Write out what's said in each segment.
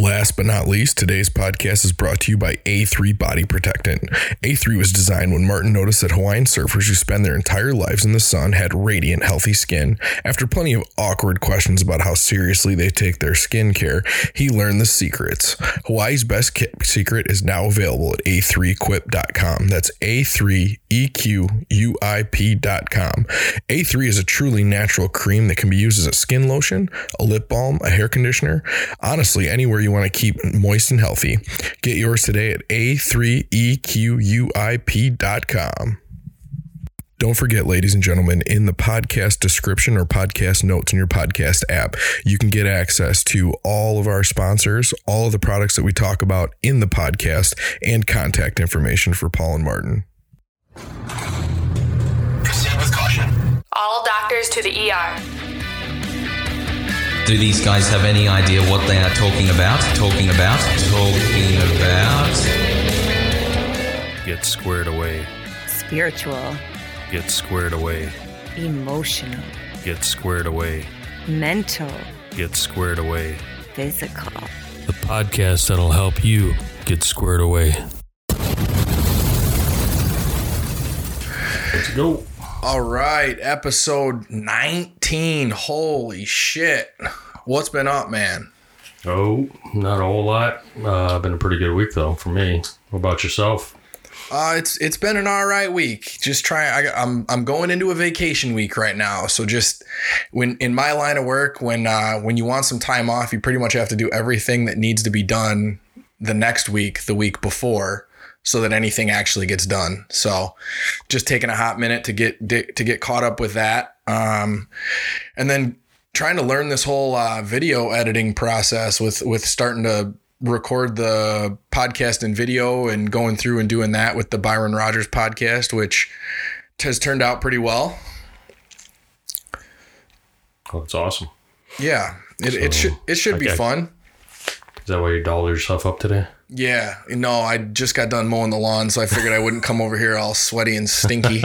Last but not least, today's podcast is brought to you by A3 Body Protectant. A3 was designed when Martin noticed that Hawaiian surfers who spend their entire lives in the sun had radiant, healthy skin. After plenty of awkward questions about how seriously they take their skin care, he learned the secrets. Hawaii's best secret is now available at a3equip.com. That's A3EQUIP.com. A3 is a truly natural cream that can be used as a skin lotion, a lip balm, a hair conditioner, honestly, anywhere you want to keep moist and healthy. Get yours today at a3equip.com. Don't forget, ladies and gentlemen, in the podcast description or podcast notes in your podcast app, you can get access to all of our sponsors, all of the products that we talk about in the podcast, and contact information for Paul and Martin. Proceed with caution. All doctors to the ER. Do these guys have any idea what they are talking about? Talking about? Talking about? Get squared away. spiritual, Get squared away. emotional, Get squared away. mental, Get squared away. physical. The podcast that'll help you get squared away. Let's go. All right, episode 19. Holy shit. What's been up, man? Oh, not a whole lot. Uh, been a pretty good week though for me. What about yourself? Uh, it's it's been an all right week. Just trying. I, I'm I'm going into a vacation week right now. So just when in my line of work, when uh, when you want some time off, you pretty much have to do everything that needs to be done the next week, the week before, so that anything actually gets done. So just taking a hot minute to get to get caught up with that, um, and then trying to learn this whole uh, video editing process with with starting to record the podcast and video and going through and doing that with the Byron Rogers podcast, which has turned out pretty well. Oh, that's awesome. Yeah, it, it should it should be fun. Is that why you dolled yourself up today? Yeah, no, I just got done mowing the lawn, so I figured I wouldn't come over here all sweaty and stinky.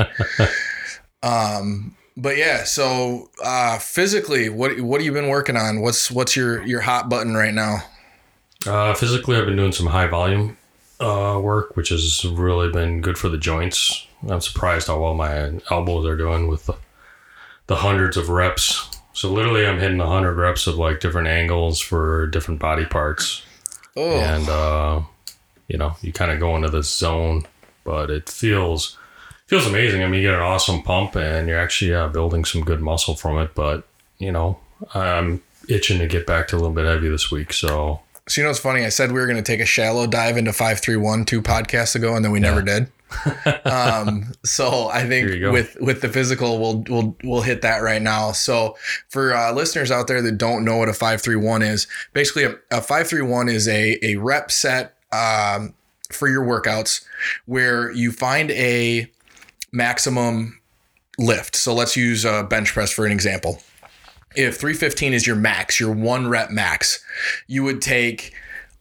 um, but yeah, so uh, physically, what what have you been working on? What's what's your your hot button right now? Uh, physically, I've been doing some high volume uh, work, which has really been good for the joints. I'm surprised how well my elbows are doing with the, the hundreds of reps. So literally, I'm hitting 100 reps of like different angles for different body parts, Oh, and uh, you know, you kind of go into this zone, but it feels feels amazing. I mean, you get an awesome pump, and you're actually uh, building some good muscle from it. But you know, I'm itching to get back to a little bit heavy this week, so so you know what's funny? I said we were going to take a shallow dive into five three one two podcasts ago, and then we never did. um, so I think Here you go. with with the physical, we'll we'll we'll hit that right now. So for uh, listeners out there that don't know what a five three one is, basically a, a five three one is a a rep set um, for your workouts where you find a maximum lift. So let's use a bench press for an example. If 315 is your max, your one rep max, you would take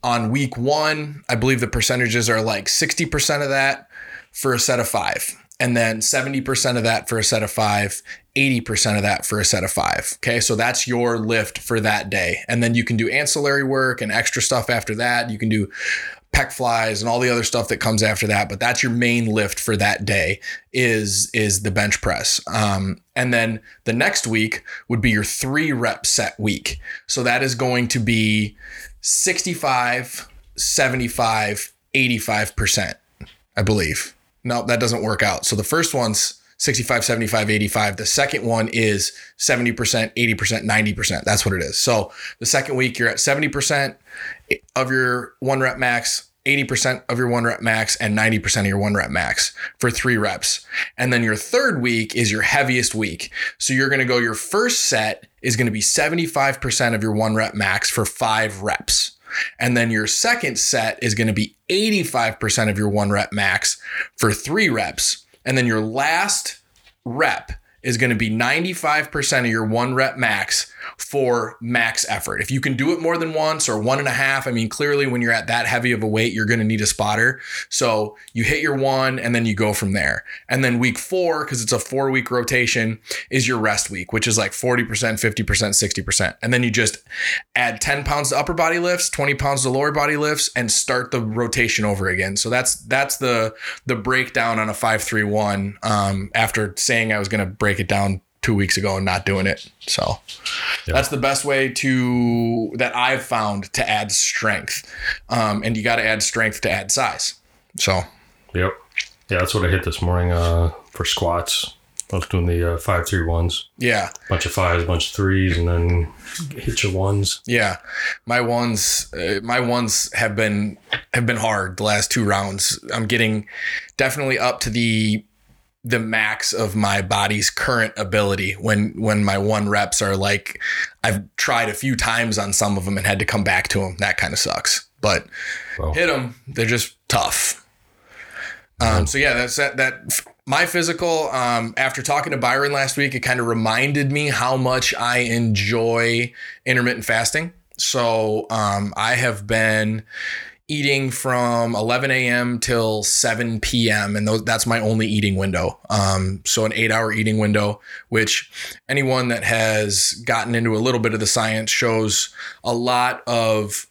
on week one, I believe the percentages are like 60% of that for a set of five, and then 70% of that for a set of five, 80% of that for a set of five. Okay. So that's your lift for that day. And then you can do ancillary work and extra stuff after that. You can do pec flies and all the other stuff that comes after that. But that's your main lift for that day is, is the bench press. Um, and then the next week would be your three rep set week. So that is going to be 65, 75, 85%, I believe. No, that doesn't work out. So the first one's 65, 75, 85. The second one is 70%, 80%, 90%. That's what it is. So the second week, you're at 70% of your one rep max, 80% of your one rep max, and 90% of your one rep max for three reps. And then your third week is your heaviest week. So you're going to go, your first set is going to be 75% of your one rep max for five reps. And then your second set is going to be 85% of your one rep max for three reps. And then your last rep is going to be 95% of your one rep max for max effort. If you can do it more than once or one and a half, I mean, clearly when you're at that heavy of a weight, you're going to need a spotter. So you hit your one and then you go from there. And then week four, because it's a four week rotation, is your rest week, which is like 40%, 50%, 60%. And then you just add 10 pounds to upper body lifts, 20 pounds to lower body lifts, and start the rotation over again. So that's that's the the breakdown on a 531 um, after saying I was going to break it down two weeks ago and not doing it. So that's the best way to that I've found to add strength. Um, and you got to add strength to add size. So Yep. Yeah, that's what I hit this morning uh, for squats. I was doing the uh, five three ones, yeah, bunch of fives, bunch of threes, and then hit your ones. yeah. My ones, uh, my ones have been have been hard the last two rounds. I'm getting definitely up to the the max of my body's current ability when when my one reps are like I've tried a few times on some of them and had to come back to them. That kind of sucks. But Well. hit them, they're just tough. Um, so yeah, that's that. That my physical. Um, after talking to Byron last week, it kind of reminded me how much I enjoy intermittent fasting. So um, I have been eating from 11 a.m. till 7 p.m. and those, that's my only eating window. Um, so an eight-hour eating window, which anyone that has gotten into a little bit of the science shows a lot of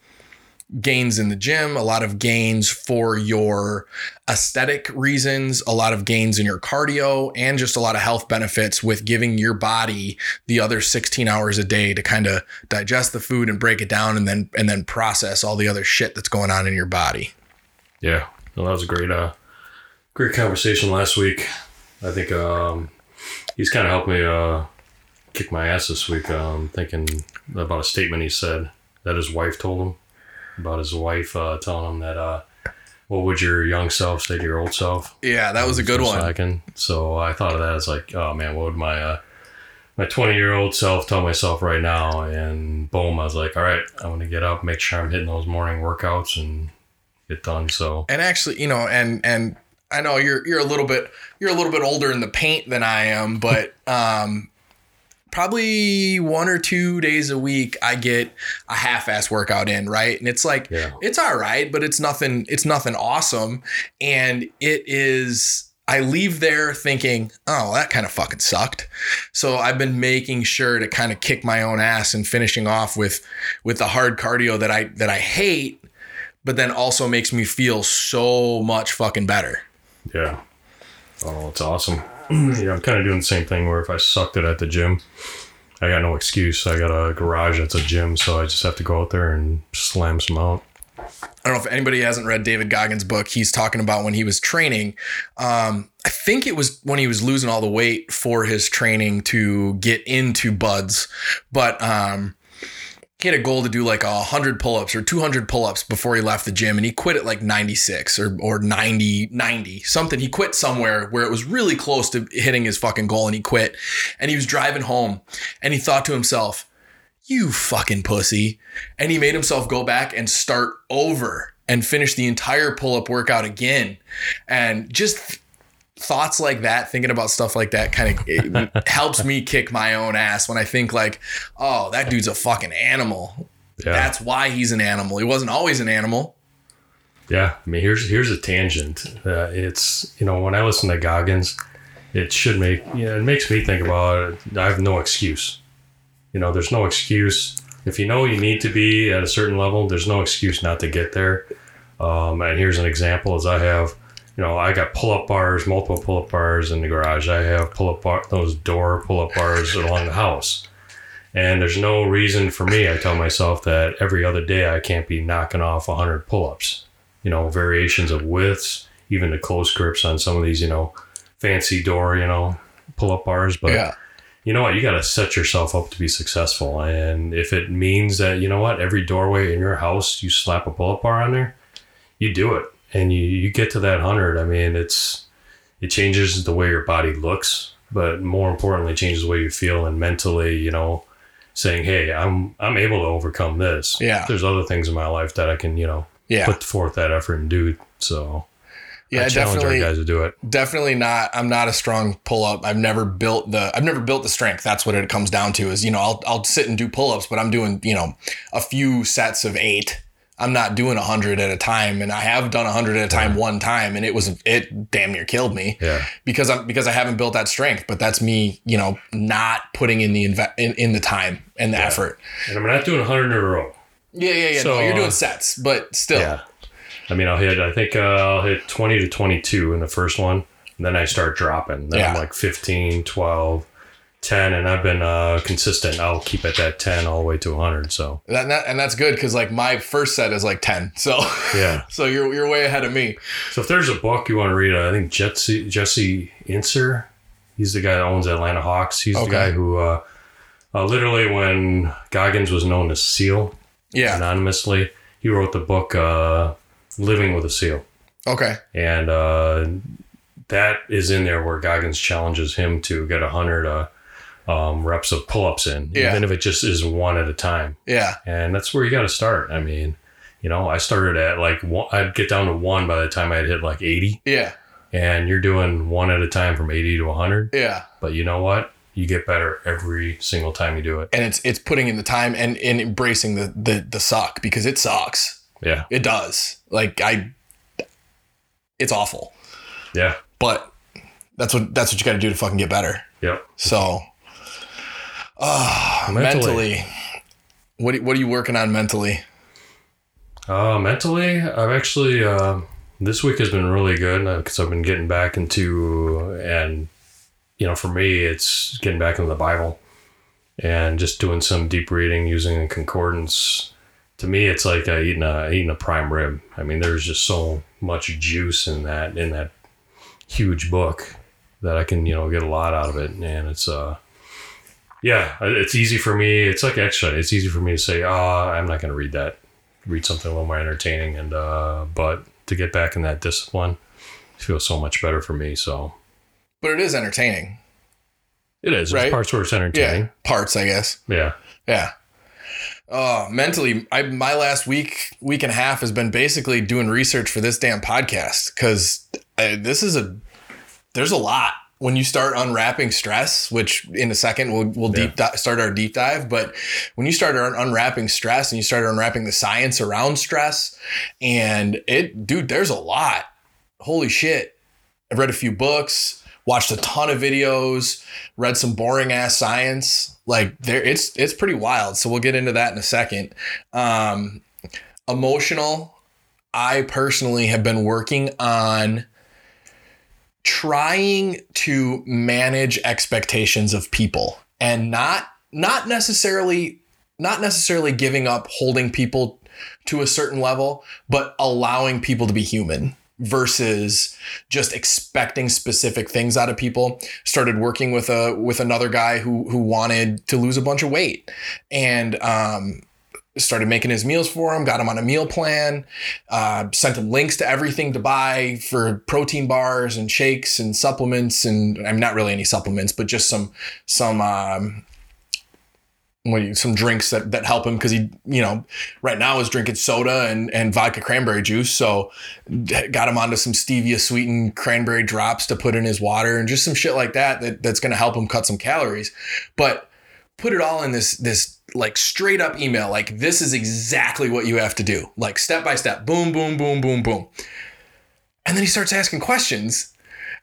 gains in the gym, a lot of gains for your aesthetic reasons, a lot of gains in your cardio, and just a lot of health benefits with giving your body the other 16 hours a day to kind of digest the food and break it down and then and then process all the other shit that's going on in your body. Yeah, well, that was a great, uh, great conversation last week. I think um, he's kind of helped me uh, kick my ass this week. Um, thinking about a statement he said that his wife told him about his wife uh, telling him that, uh, "What would your young self say to your old self?" Yeah, that was a good one. Slacking. So I thought of that as like, oh man, what would my uh, my twenty year old self tell myself right now? And boom, I was like, all right, I'm gonna get up, make sure I'm hitting those morning workouts and get done. So and actually you know and and i know you're you're a little bit you're a little bit older in the paint than i am but um probably one or two days a week i get a half-ass workout in right and it's like Yeah. it's all right but it's nothing it's nothing awesome and it is I leave there thinking, oh, that kind of fucking sucked. So I've been making sure to kind of kick my own ass and finishing off with with the hard cardio that I that I hate, but then also makes me feel so much fucking better. Yeah. Oh, it's awesome. yeah, I'm kind of doing the same thing where if I sucked it at the gym, I got no excuse. I got a garage that's a gym, so I just have to go out there and slam some out. I don't know if anybody hasn't read David Goggins' book. He's talking about when he was training. Um, I think it was when he was losing all the weight for his training to get into BUD/S, but um, he had a goal to do like a hundred pull-ups or 200 pull-ups before he left the gym, and he quit at like 96 or or 90 90 something. He quit somewhere where it was really close to hitting his fucking goal, and he quit. And he was driving home, and he thought to himself you fucking pussy. And he made himself go back and start over and finish the entire pull up workout again. And just thoughts like that, thinking about stuff like that kind of helps me kick my own ass when I think like, oh, that dude's a fucking animal. Yeah. That's why he's an animal. He wasn't always an animal. Yeah, I mean, here's here's a tangent. Uh, it's you know when I listen to Goggins, it should make yeah it makes me think about it. I have no excuse. You know, there's no excuse if you know you need to be at a certain level. There's no excuse not to get there. Um, and here's an example: is I have, you know, I got pull-up bars, multiple pull-up bars in the garage. I have pull-up bar, those door pull-up bars along the house. And there's no reason for me. I tell myself that every other day I can't be knocking off 100 pull-ups. You know, variations of widths, even the close grips on some of these, you know, fancy door, you know, pull-up bars. But Yeah. you know what? You got to set yourself up to be successful. And if it means that, you know what, every doorway in your house, you slap a pull up bar on there, you do it. And you, you get to that 100. I mean, it's, it changes the way your body looks, but more importantly, changes the way you feel and mentally, you know, saying, hey, I'm, I'm able to overcome this. Yeah. There's other things in my life that I can, you know, Yeah. put forth that effort and do. So yeah, I challenge definitely. our guys to do it. definitely not i'm not a strong pull-up i've never built the i've never built the strength that's what it comes down to is you know i'll, I'll sit and do pull-ups but i'm doing you know a few sets of eight i'm not doing a 100 at a time and i have done a 100 at a time one time and it was it damn near killed me Yeah. because i'm because i haven't built that strength but that's me you know not putting in the inve- in, in the time and the effort And I'm not doing a 100 in a row. yeah yeah yeah So, no, you're uh, doing sets but still Yeah. I mean, I'll hit, I think uh, I'll hit 20 to 22 in the first one. And then I start dropping. Then I'm like 15, 12, 10. And I've been uh, consistent. I'll keep at that 10 all the way to 100. So, That, that- and that's good because like my first set is like 10 so yeah. so you're, you're way ahead of me So, if there's a book you want to read, uh, I think Jesse, Jesse Itzler, he's the guy that owns Atlanta Hawks. He's Okay. the guy who, uh, uh, literally, when Goggins was known as SEAL yeah anonymously, he wrote the book uh, Living with a SEAL. okay and uh, that is in there where Goggins challenges him to get a hundred uh, um, reps of pull-ups in, Yeah. even if it just is one at a time. yeah And that's where you got to start. I mean, you know, I started at like one, I'd get down to one by the time I'd hit like eighty, yeah and you're doing one at a time from eighty to hundred. yeah But you know what? You get better every single time you do it. and it's it's putting in the time and, and embracing the, the the suck because it sucks Yeah, it does like i it's awful yeah, but that's what that's what you got to do to fucking get better yep. so uh, mentally, what what are you working on mentally Uh, mentally, I've actually uh, this week has been really good because I've been getting back into and you know for me it's getting back into the Bible and just doing some deep reading using a concordance. To me, it's like uh, eating a eating a prime rib. I mean, there's just so much juice in that in that huge book that I can you know get a lot out of it, and it's uh yeah, it's easy for me. It's like extra. It's easy for me to say, ah, I'm not going to read that read something a little more entertaining and uh but to get back in that discipline feels so much better for me so but it is entertaining it is Right. there's parts where it's entertaining yeah parts i guess yeah Yeah. Oh, mentally, I my last week, week and a half has been basically doing research for this damn podcast because this is a there's a lot when you start unwrapping stress, which in a second we'll we'll deep di- start our deep dive. But when you start un- unwrapping stress and you start unwrapping the science around stress, and it, dude, there's a lot. Holy shit! I've read a few books, watched a ton of videos, read some boring ass science. Like there, it's it's pretty wild. So we'll get into that in a second. Um, emotional. I personally have been working on trying to manage expectations of people and not not necessarily not necessarily giving up holding people to a certain level but allowing people to be human versus just expecting specific things out of people. Started working with a with another guy who who wanted to lose a bunch of weight. And um started making his meals for him, got him on a meal plan, uh, sent him links to everything to buy for protein bars and shakes and supplements and I'm not really any supplements, but just some some um, what you, some drinks that, that help him because he you know right now is drinking soda and, and vodka cranberry juice. So got him onto some stevia sweetened cranberry drops to put in his water and just some shit like that, that that's going to help him cut some calories. But put it all in this this like straight up email like this is exactly what you have to do like step by step boom boom boom boom boom and then he starts asking questions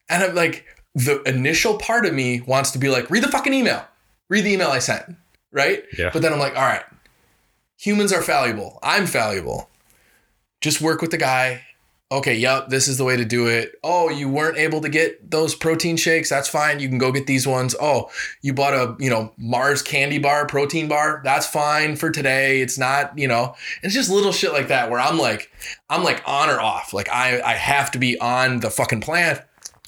and i'm like the initial part of me wants to be like, read the fucking email, read the email I sent, right? Yeah. But then I'm like, all right, humans are fallible. I'm fallible. Just work with the guy. Okay, yep, this is the way to do it. Oh, you weren't able to get those protein shakes. That's fine. You can go get these ones. Oh, you bought a, you know, Mars candy bar, protein bar. That's fine for today. It's not, you know, it's just little shit like that where I'm like, I'm like on or off. Like I, I have to be on the fucking plan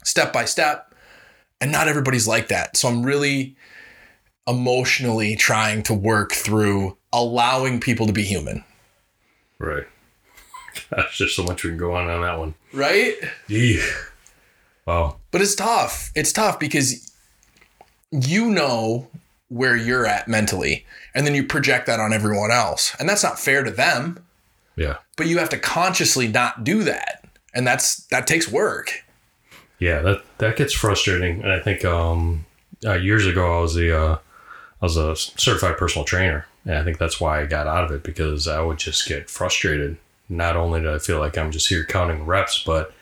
step by step. And not everybody's like that. So I'm really emotionally trying to work through allowing people to be human. Right. That's just so much we can go on on that one. Right? Yeah. Wow. But it's tough. It's tough because you know where you're at mentally, and then you project that on everyone else. And that's not fair to them, Yeah. but you have to consciously not do that. And that's that takes work. Yeah, that that gets frustrating, and I think um, uh, years ago I was a uh, I was a certified personal trainer, and I think that's why I got out of it because I would just get frustrated. Not only do I feel like I'm just here counting reps, but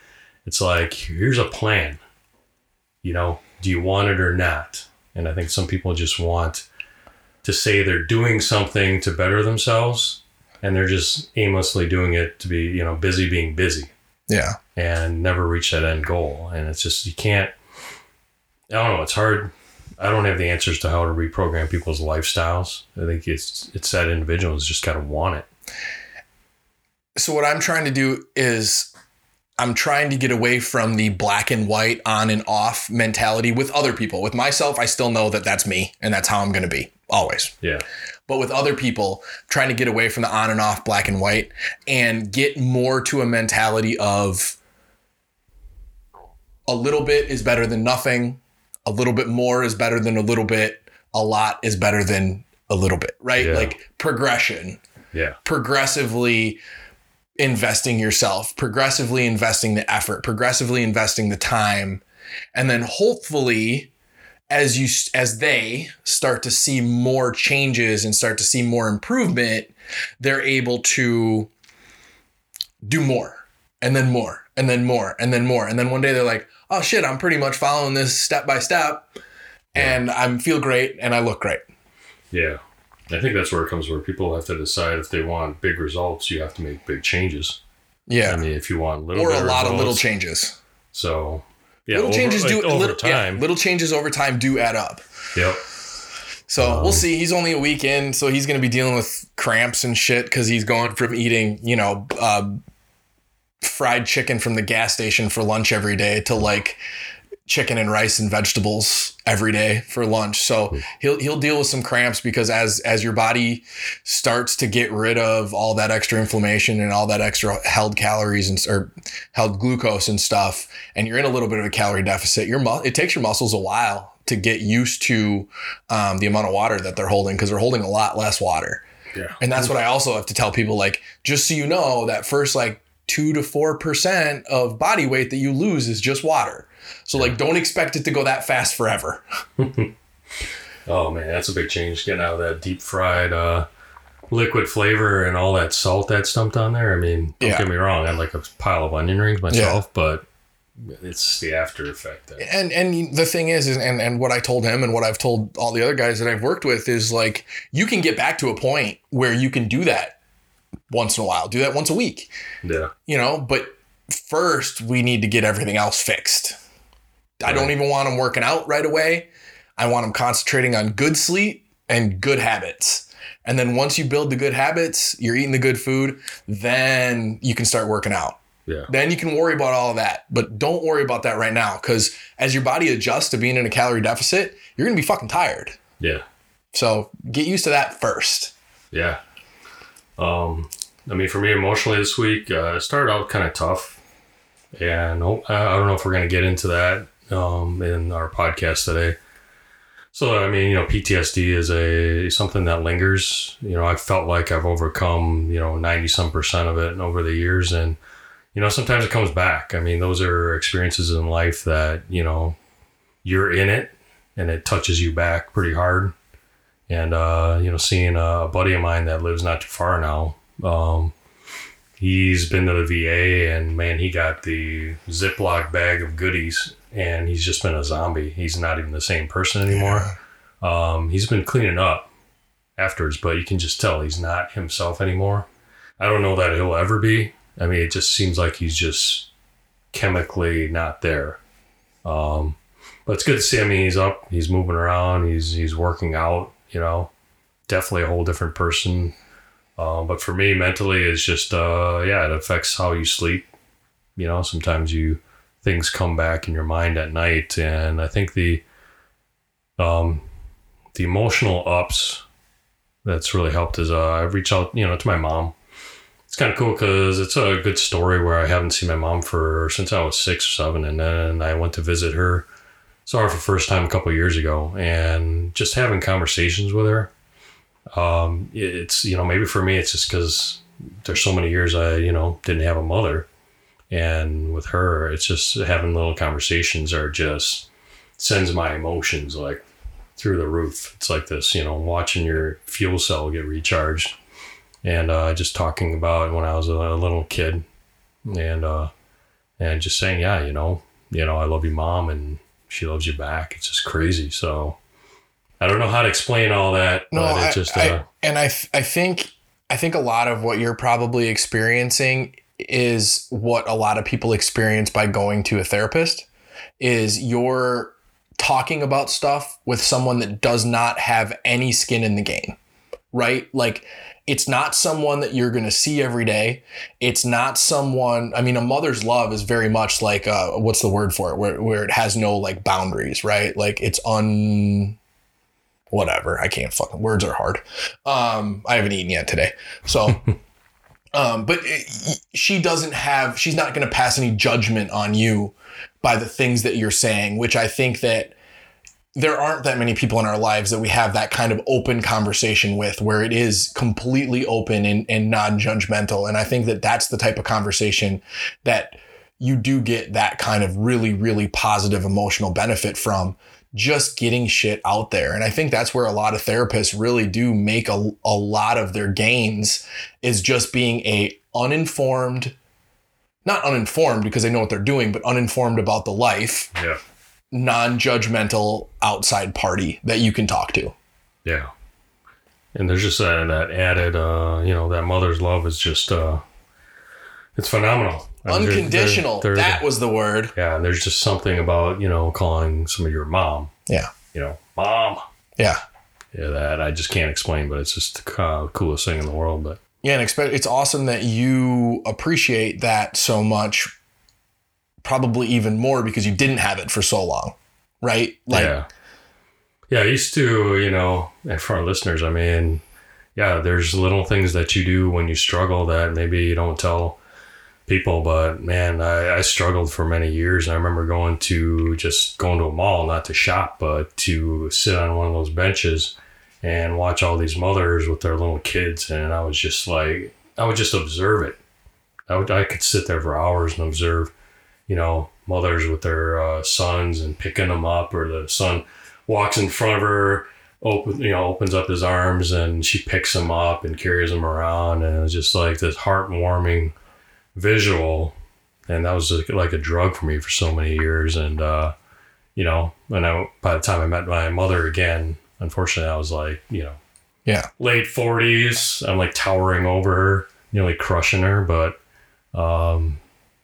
it's like here's a plan. You know, do you want it or not? And I think some people just want to say they're doing something to better themselves, and they're just aimlessly doing it to be you know busy being busy Yeah. and never reach that end goal. And it's just you can't. I don't know. It's hard. I don't have the answers to how to reprogram people's lifestyles. I think it's it's that individuals just gotta want it. So what I'm trying to do is I'm trying to get away from the black and white on and off mentality with other people. With myself, I still know that that's me and that's how I'm going to be always. Yeah, But with other people, trying to get away from the on and off black and white and get more to a mentality of a little bit is better than nothing, a little bit more is better than a little bit, a lot is better than a little bit, right? Yeah. Like progression yeah, progressively investing yourself, progressively investing the effort, progressively investing the time, and then hopefully as you as they start to see more changes and start to see more improvement, they're able to do more and then more and then more and then more and then one day they're like, "Oh shit, I'm pretty much following this step by step and I'm feel great and I look great." yeah. I think that's where it comes. Where people have to decide if they want big results, you have to make big changes. Yeah. I mean, if you want little or a lot of little changes. So yeah, little over- changes like, do over little, yeah, time. little changes over time do add up. yep. So Um, we'll see. He's only a week in, so he's going to be dealing with cramps and shit because he's going from eating, you know, uh, fried chicken from the gas station for lunch every day to like chicken and rice and vegetables every day for lunch. So he'll he'll deal with some cramps because as as your body starts to get rid of all that extra inflammation and all that extra held calories and or held glucose and stuff, and you're in a little bit of a calorie deficit, your mu- it takes your muscles a while to get used to um, the amount of water that they're holding because they're holding a lot less water. Yeah. And that's what I also have to tell people like, just so you know, that first like two to four percent of body weight that you lose is just water. So like don't expect it to go that fast forever. Oh man, that's a big change. Getting out of that deep fried uh, liquid flavor and all that salt that's dumped on there. I mean, don't Yeah. get me wrong, I like a pile of onion rings myself, but it's the after effect. That, And and the thing is, is and, and what I told him and what I've told all the other guys that I've worked with is like you can get back to a point where you can do that once in a while, do that once a week. yeah, you know, but first we need to get everything else fixed. I don't even want them working out right away. I want them concentrating on good sleep and good habits. And then once you build the good habits, you're eating the good food, then you can start working out. yeah, Then you can worry about all of that. But don't worry about that right now because as your body adjusts to being in a calorie deficit, you're going to be fucking tired. yeah, So get used to that first. yeah. Um, I mean, for me emotionally this week, uh, it started out kind of tough, and oh, I I don't know if we're gonna get into that um, in our podcast today. So I mean, you know, PTSD is a something that lingers. You know, I felt like I've overcome you know ninety some percent of it over the years, and you know, sometimes it comes back. I mean, those are experiences in life that you know you're in it, and it touches you back pretty hard. And uh, you know, seeing a buddy of mine that lives not too far now, um, he's been to the VA and man, he got the Ziploc bag of goodies and he's just been a zombie. He's not even the same person anymore. Um, he's been cleaning up afterwards, but you can just tell he's not himself anymore. I don't know that he'll ever be. I mean, it just seems like he's just chemically not there. Um, but it's good to see. I mean, he's up, he's moving around, he's he's working out. You know, definitely a whole different person. Um, but for me, mentally, it's just uh, yeah, it affects how you sleep. You know, sometimes you things come back in your mind at night, and I think the um, the emotional ups that's really helped is uh, I reach out, you know, to my mom. It's kind of cool because it's a good story where I haven't seen my mom for since I was six or seven, and then I went to visit her, saw her for the first time a couple years ago, and just having conversations with her. Um, it's you know maybe for me it's just because there's so many years I you know didn't have a mother, and with her it's just having little conversations are just sends my emotions like through the roof. It's like this, you know, watching your fuel cell get recharged, and uh, just talking about when I was a, little kid, and uh, and just saying, yeah, you know, you know, I love you, mom, and she loves you back. It's just crazy. So I don't know how to explain all that, No, but I, just I- uh, and I, I think, I think a lot of what you're probably experiencing is what a lot of people experience by going to a therapist. Is you're talking about stuff with someone that does not have any skin in the game, right? Like, it's not someone that you're going to see every day. It's not someone. I mean, a mother's love is very much like uh, what's the word for it, where where it has no like boundaries, right? Like it's un whatever. I can't fucking words are hard. Um, I haven't eaten yet today, so. um, but it, she doesn't have. She's not going to pass any judgment on you by the things that you're saying, which I think that there aren't that many people in our lives that we have that kind of open conversation with where it is completely open and, and non-judgmental and i think that that's the type of conversation that you do get that kind of really really positive emotional benefit from just getting shit out there and i think that's where a lot of therapists really do make a, a lot of their gains is just being a uninformed not uninformed because they know what they're doing but uninformed about the life yeah, non-judgmental outside party that you can talk to. yeah. And there's just that, that added, uh, you know, that mother's love is just, uh, it's phenomenal. Unconditional. they're- they're- that was the word. Yeah, and there's just something about you know calling somebody your mom. Yeah. You know, mom. Yeah. Yeah, that I just can't explain, but it's just the uh, coolest thing in the world. But Yeah, and expect it's awesome that you appreciate that so much. Probably even more because you didn't have it for so long, right? Like, yeah, yeah. I used to, you know, and for our listeners, I mean, yeah, there's little things that you do when you struggle that maybe you don't tell people, but man, I, I struggled for many years, and I remember going to just going to a mall, not to shop, but to sit on one of those benches and watch all these mothers with their little kids, and I was just like, I would just observe it. I would, I could sit there for hours and observe, you know, mothers with their uh, sons and picking them up, or the son walks in front of her, open, you know, opens up his arms and she picks him up and carries him around, and it was just like this heartwarming visual, and that was like a drug for me for so many years, and uh, you know, and I, by the time I met my mother again, unfortunately, I was like, you know, yeah, late 40s. I'm like towering over her, nearly crushing her, but um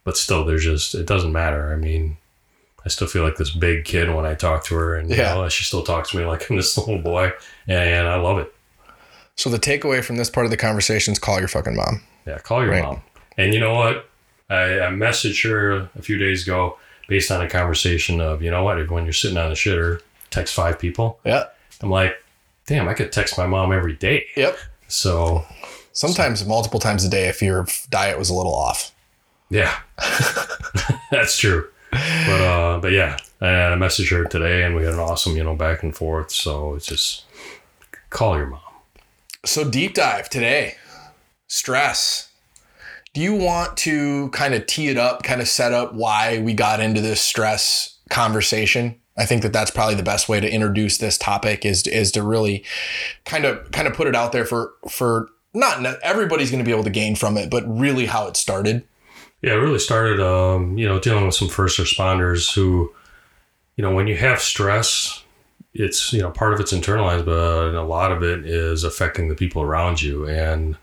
but still there's just it doesn't matter. I mean, I still feel like this big kid when I talk to her and you Yeah. know, she still talks to me like I'm this little boy and I love it. So the takeaway from this part of the conversation is call your fucking mom. Yeah, call your Right. mom. And you know what? I, I messaged her a few days ago based on a conversation of, you know what, when you're sitting on the shitter, text five people. Yeah. I'm like, damn, I could text my mom every day. Yep. So Sometimes multiple times a day if your diet was a little off. Yeah, that's true. But uh, but yeah, I messaged her today, and we had an awesome, you know, back and forth. So it's just call your mom. So deep dive today. Stress. Do you want to kind of tee it up, kind of set up why we got into this stress conversation? I think that that's probably the best way to introduce this topic is is to really kind of kind of put it out there for for not everybody's going to be able to gain from it, but really how it started. Yeah, it really started, um, you know, dealing with some first responders who, you know, when you have stress, it's, you know, part of it's internalized, but a lot of it is affecting the people around you. And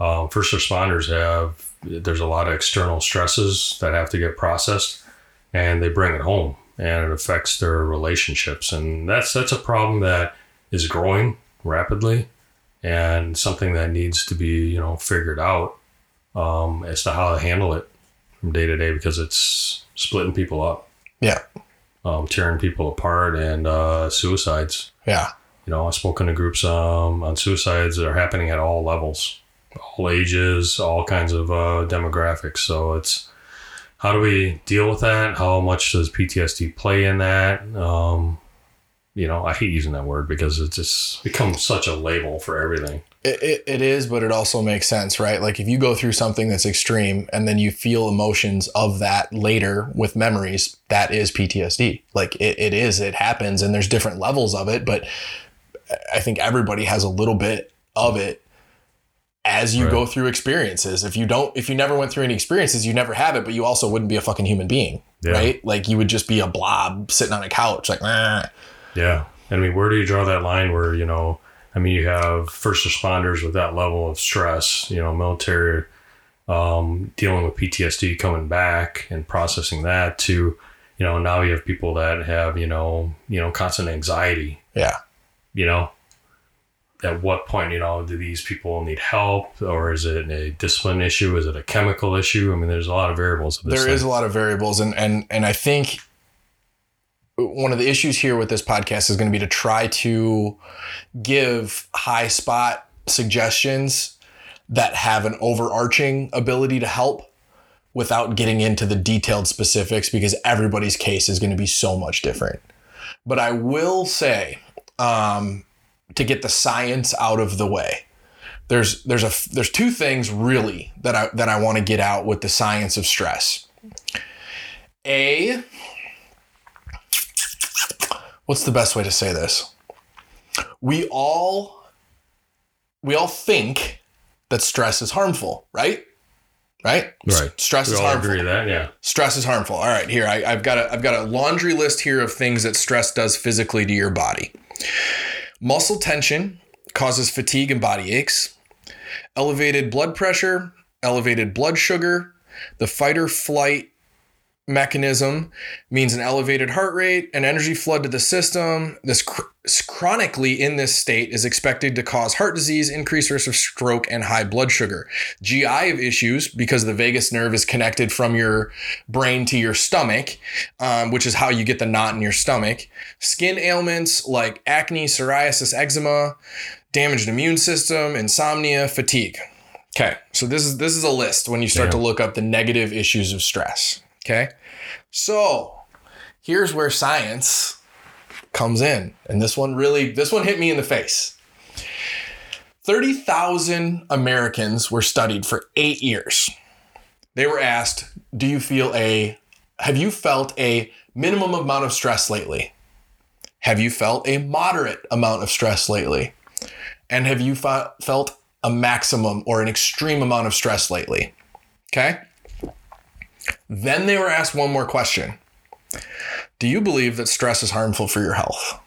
um, first responders have, there's a lot of external stresses that have to get processed and they bring it home and it affects their relationships. And that's, that's a problem that is growing rapidly and something that needs to be, you know, figured out um, as to how to handle it from day to day because it's splitting people up, Yeah. um, tearing people apart, and uh, suicides. Yeah. You know, I've spoken to groups um, on suicides that are happening at all levels, all ages, all kinds of uh, demographics. So it's how do we deal with that? How much does PTSD play in that? Um, you know, I hate using that word because it's just become such a label for everything. It, it, it is, but it also makes sense, right? Like if you go through something that's extreme and then you feel emotions of that later with memories, that is PTSD. Like it, it is, it happens, and there's different levels of it, but I think everybody has a little bit of it as you Right. go through experiences. If you don't, if you never went through any experiences, you never have it, but you also wouldn't be a fucking human being, Yeah. right? Like you would just be a blob sitting on a couch, like, "Ah." Yeah. I mean, where do you draw that line where, you know, I mean, you have first responders with that level of stress, you know, military um, dealing with PTSD coming back and processing that to, you know, now you have people that have, you know, you know, constant anxiety, yeah. you know, at what point, you know, do these people need help or is it a discipline issue? Is it a chemical issue? I mean, there's a lot of variables. There is thing. a lot of variables and and and I think one of the issues here with this podcast is going to be to try to give high spot suggestions that have an overarching ability to help without getting into the detailed specifics because everybody's case is going to be so much different. But I will say um, to get the science out of the way. There's there's a there's two things really that I that I want to get out with the science of stress. A what's the best way to say this? We all we all think that stress is harmful, right? Right? Right. Stress We is all harmful. agree that. Yeah. Stress is harmful. All right, here I, I've got a I've got a laundry list here of things that stress does physically to your body. Muscle tension causes fatigue and body aches. Elevated blood pressure, elevated blood sugar, the fight or flight mechanism means an elevated heart rate, an energy flood to the system. This chr- chronically in this state is expected to cause heart disease, increased risk of stroke, and high blood sugar. GI issues because the vagus nerve is connected from your brain to your stomach, um, which is how you get the knot in your stomach. Skin ailments like acne, psoriasis, eczema, damaged immune system, insomnia, fatigue. Okay, so this is this is a list when you start to look up the negative issues of stress. Okay, so here's where science comes in, and this one really this one hit me in the face. Thirty thousand Americans were studied for eight years. They were asked, "Do you feel a have you felt a minimum amount of stress lately? Have you felt a moderate amount of stress lately? And have you fe- felt a maximum or an extreme amount of stress lately?" Okay? Then they were asked one more question. Do you believe that stress is harmful for your health?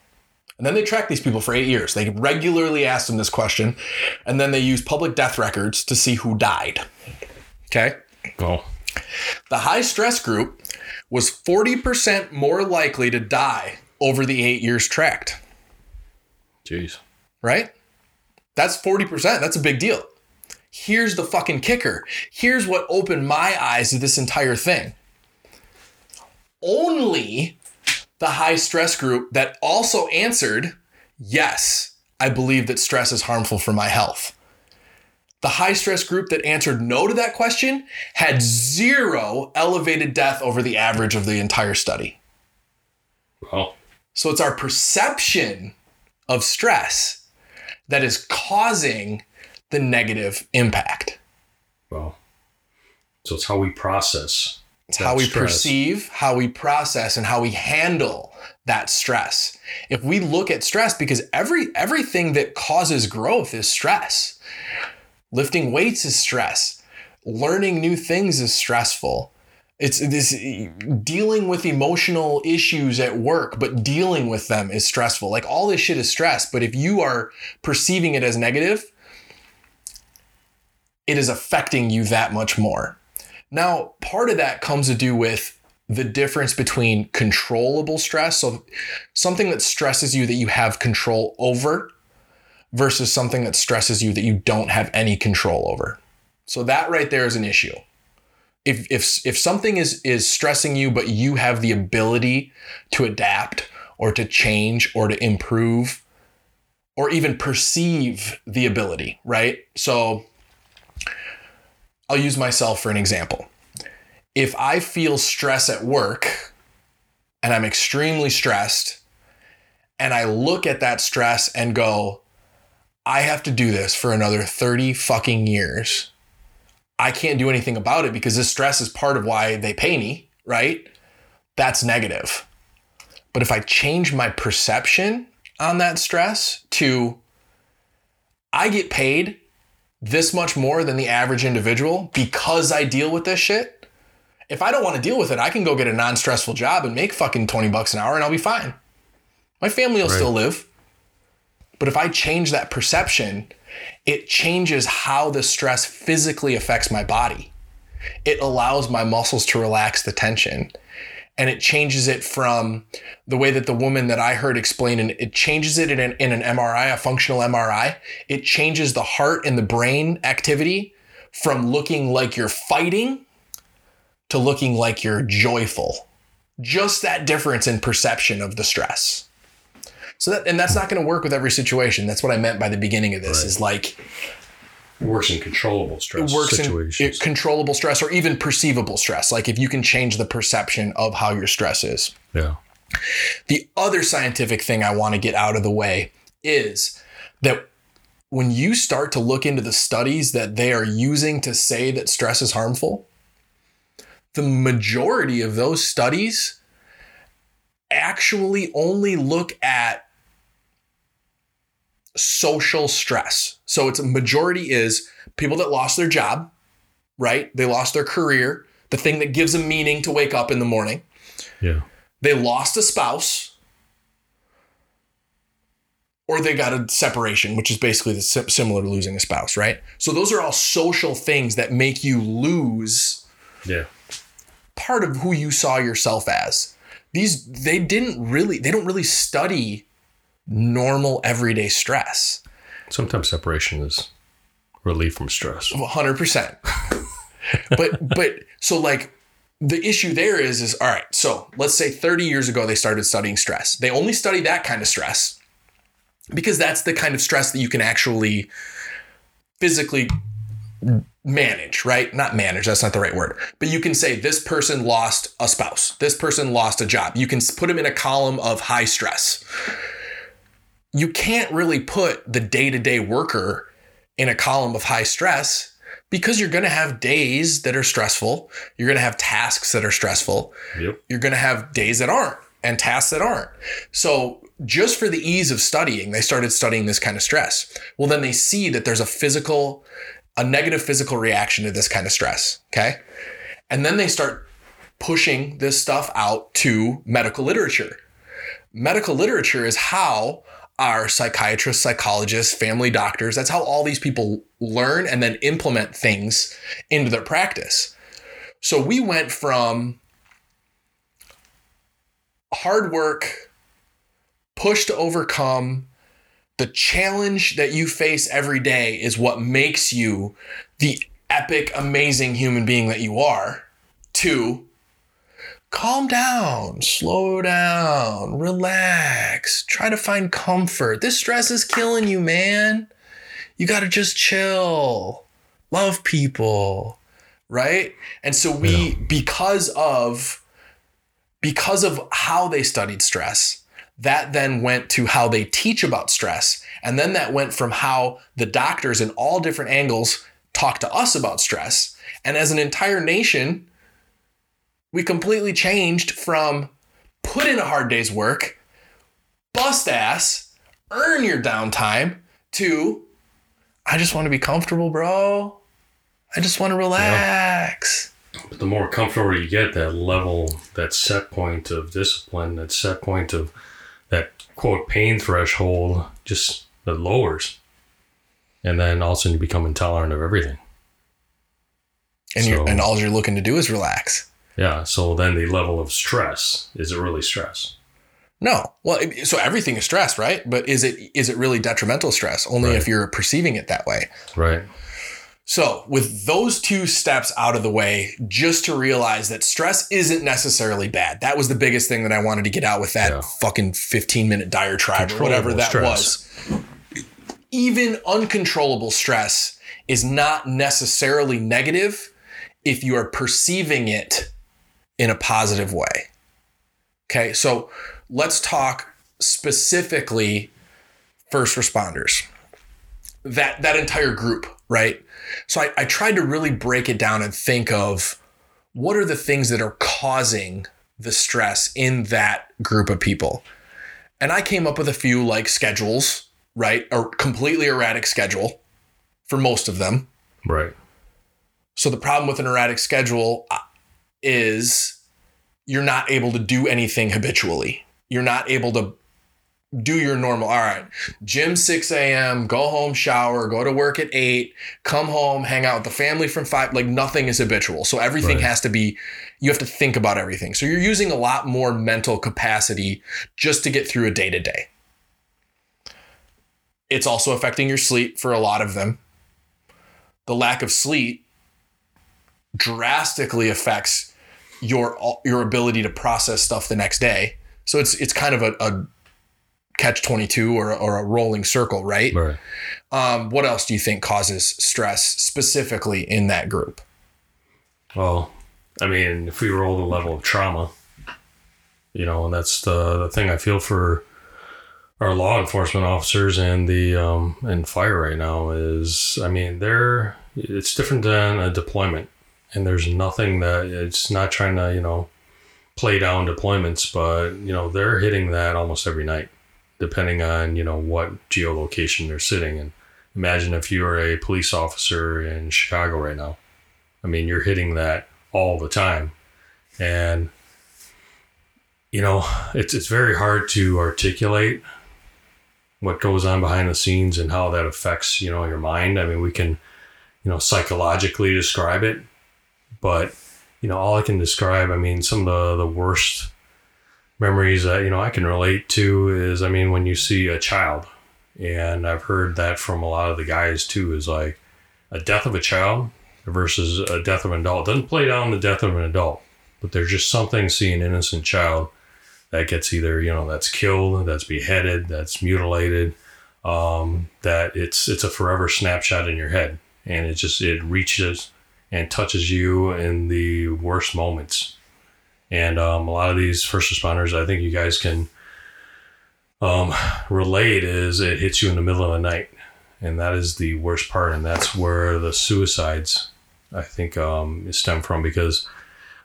And then they tracked these people for eight years. They regularly asked them this question, and then they used public death records to see who died. Okay? Well, The high stress group was 40% more likely to die over the eight years tracked, jeez. right? That's 40%. That's a big deal. Here's the fucking kicker. Here's what opened my eyes to this entire thing. Only the high stress group that also answered, yes, I believe that stress is harmful for my health. The high stress group that answered no to that question had zero elevated death over the average of the entire study. Well, So it's our perception of stress that is causing the negative impact. well. So it's how we process. It's how we stress. perceive, how we process, and how we handle that stress. If we look at stress, because every everything that causes growth is stress. Lifting weights is stress. Learning new things is stressful. It's this dealing with emotional issues at work, but dealing with them is stressful. Like all this shit is stress. But if you are perceiving it as negative, it is affecting you that much more. Now, part of that comes to do with the difference between controllable stress, so something that stresses you that you have control over, versus something that stresses you that you don't have any control over. So that right there is an issue. If if if something is is stressing you but you have the ability to adapt or to change or to improve or even perceive the ability, right? So I'll use myself for an example. If I feel stress at work and I'm extremely stressed and I look at that stress and go, I have to do this for another 30 fucking years. I can't do anything about it because this stress is part of why they pay me, right? That's negative. But if I change my perception on that stress to, I get paid this much more than the average individual because I deal with this shit. If I don't want to deal with it, I can go get a non stressful job and make fucking 20 bucks an hour and I'll be fine. My family will Right. still live. But if I change that perception, it changes how the stress physically affects my body. It allows my muscles to relax the tension. And it changes it from the way that the woman that I heard explain, and it changes it in an, in an MRI, a functional MRI. It changes the heart and the brain activity from looking like you're fighting to looking like you're joyful. Just that difference in perception of the stress. So that, and that's not going to work with every situation. That's what I meant by the beginning of this. Is like works in controllable stress it works situations. in controllable stress or even perceivable stress. Like if you can change the perception of how your stress is. yeah. The other scientific thing I want to get out of the way is that when you start to look into the studies that they are using to say that stress is harmful, the majority of those studies actually only look at social stress. So it's a majority is people that lost their job, right? They lost their career, the thing that gives them meaning to wake up in the morning Yeah. they lost a spouse or they got a separation which is basically the similar to losing a spouse right so those are all social things that make you lose Yeah. part of who you saw yourself as these they didn't really they don't really study normal everyday stress. Sometimes separation is relief from stress. 100% but but so like the issue there is is all right so let's say 30 years ago they started studying stress. They only study that kind of stress because that's the kind of stress that you can actually physically manage right? Not manage that's not the right word. But you can say this person lost a spouse. This person lost a job. You can put them in a column of high stress you can't really put the day-to-day worker in a column of high stress because you're going to have days that are stressful. You're going to have tasks that are stressful. Yep. You're going to have days that aren't and tasks that aren't. So, just for the ease of studying, they started studying this kind of stress. Well, then they see that there's a physical, a negative physical reaction to this kind of stress. Okay. And then they start pushing this stuff out to medical literature. Medical literature is how our psychiatrists, psychologists, family doctors, that's how all these people learn and then implement things into their practice. So we went from hard work, push to overcome, the challenge that you face every day is what makes you the epic, amazing human being that you are, to calm down, slow down, relax, try to find comfort. This stress is killing you, man. You got to just chill, love people, right? And so we because of because of how they studied stress, that then went to how they teach about stress, and then that went from how the doctors in all different angles talk to us about stress. And as an entire nation, we completely changed from put in a hard day's work, bust ass, earn your downtime to I just want to be comfortable, bro. I just want to relax. But the more comfortable you get, that level, that set point of discipline, that set point of that quote pain threshold, just that lowers, and then all of a sudden you become intolerant of everything. And you So- and all you're looking to do is relax. Yeah. So then the level of stress is it really stress? No. Well, so everything is stress, right? But is it is it really detrimental stress? Only Right. if you're perceiving it that way. Right. So, with those two steps out of the way, just to realize that stress isn't necessarily bad. That was the biggest thing that I wanted to get out with that Yeah. fucking 15 minute diatribe or whatever that stress. was. Even uncontrollable stress is not necessarily negative if you are perceiving it in a positive way. Okay, so let's talk specifically first responders that that entire group, right? So I, I tried to really break it down and think of what are the things that are causing the stress in that group of people. And I came up with a few like schedules, right? A completely erratic schedule for most of them. Right. So the problem with an erratic schedule is you're not able to do anything habitually. You're not able to do your normal. All right, gym 6 a.m., go home, shower, go to work at 8, come home, hang out with the family from 5. Like nothing is habitual. So everything Right. has to be, you have to think about everything. So you're using a lot more mental capacity just to get through a day to day. It's also affecting your sleep for a lot of them. The lack of sleep drastically affects your your ability to process stuff the next day. So it's it's kind of a, a catch twenty two or or a rolling circle, right? Right. Um, what else do you think causes stress specifically in that group? Well, I mean, if we roll the level of trauma, you know, and that's the the thing I feel for our law enforcement officers and the um and fire right now is, I mean, they're it's different than a deployment, and there's nothing that it's not trying to you know play down deployments, but you know they're hitting that almost every night, depending on you know what geolocation they're sitting in. Imagine if you were a police officer in Chicago right now. I mean, you're hitting that all the time. And, you know, it's, it's very hard to articulate what goes on behind the scenes and how that affects, you know, your mind. I mean, we can, you know, psychologically describe it, but, you know, all I can describe, I mean, some of the, the worst memories that, you know, I can relate to is, I mean, when you see a child, and I've heard that from a lot of the guys too, is like a death of a child versus a death of an adult. Doesn't play down the death of an adult, but there's just something seeing an innocent child that gets either you know that's killed, that's beheaded, that's mutilated. Um, that it's it's a forever snapshot in your head, and it just it reaches and touches you in the worst moments. And um, a lot of these first responders, I think you guys can um, relate is it hits you in the middle of the night. And that is the worst part. And that's where the suicides i think um, stem from because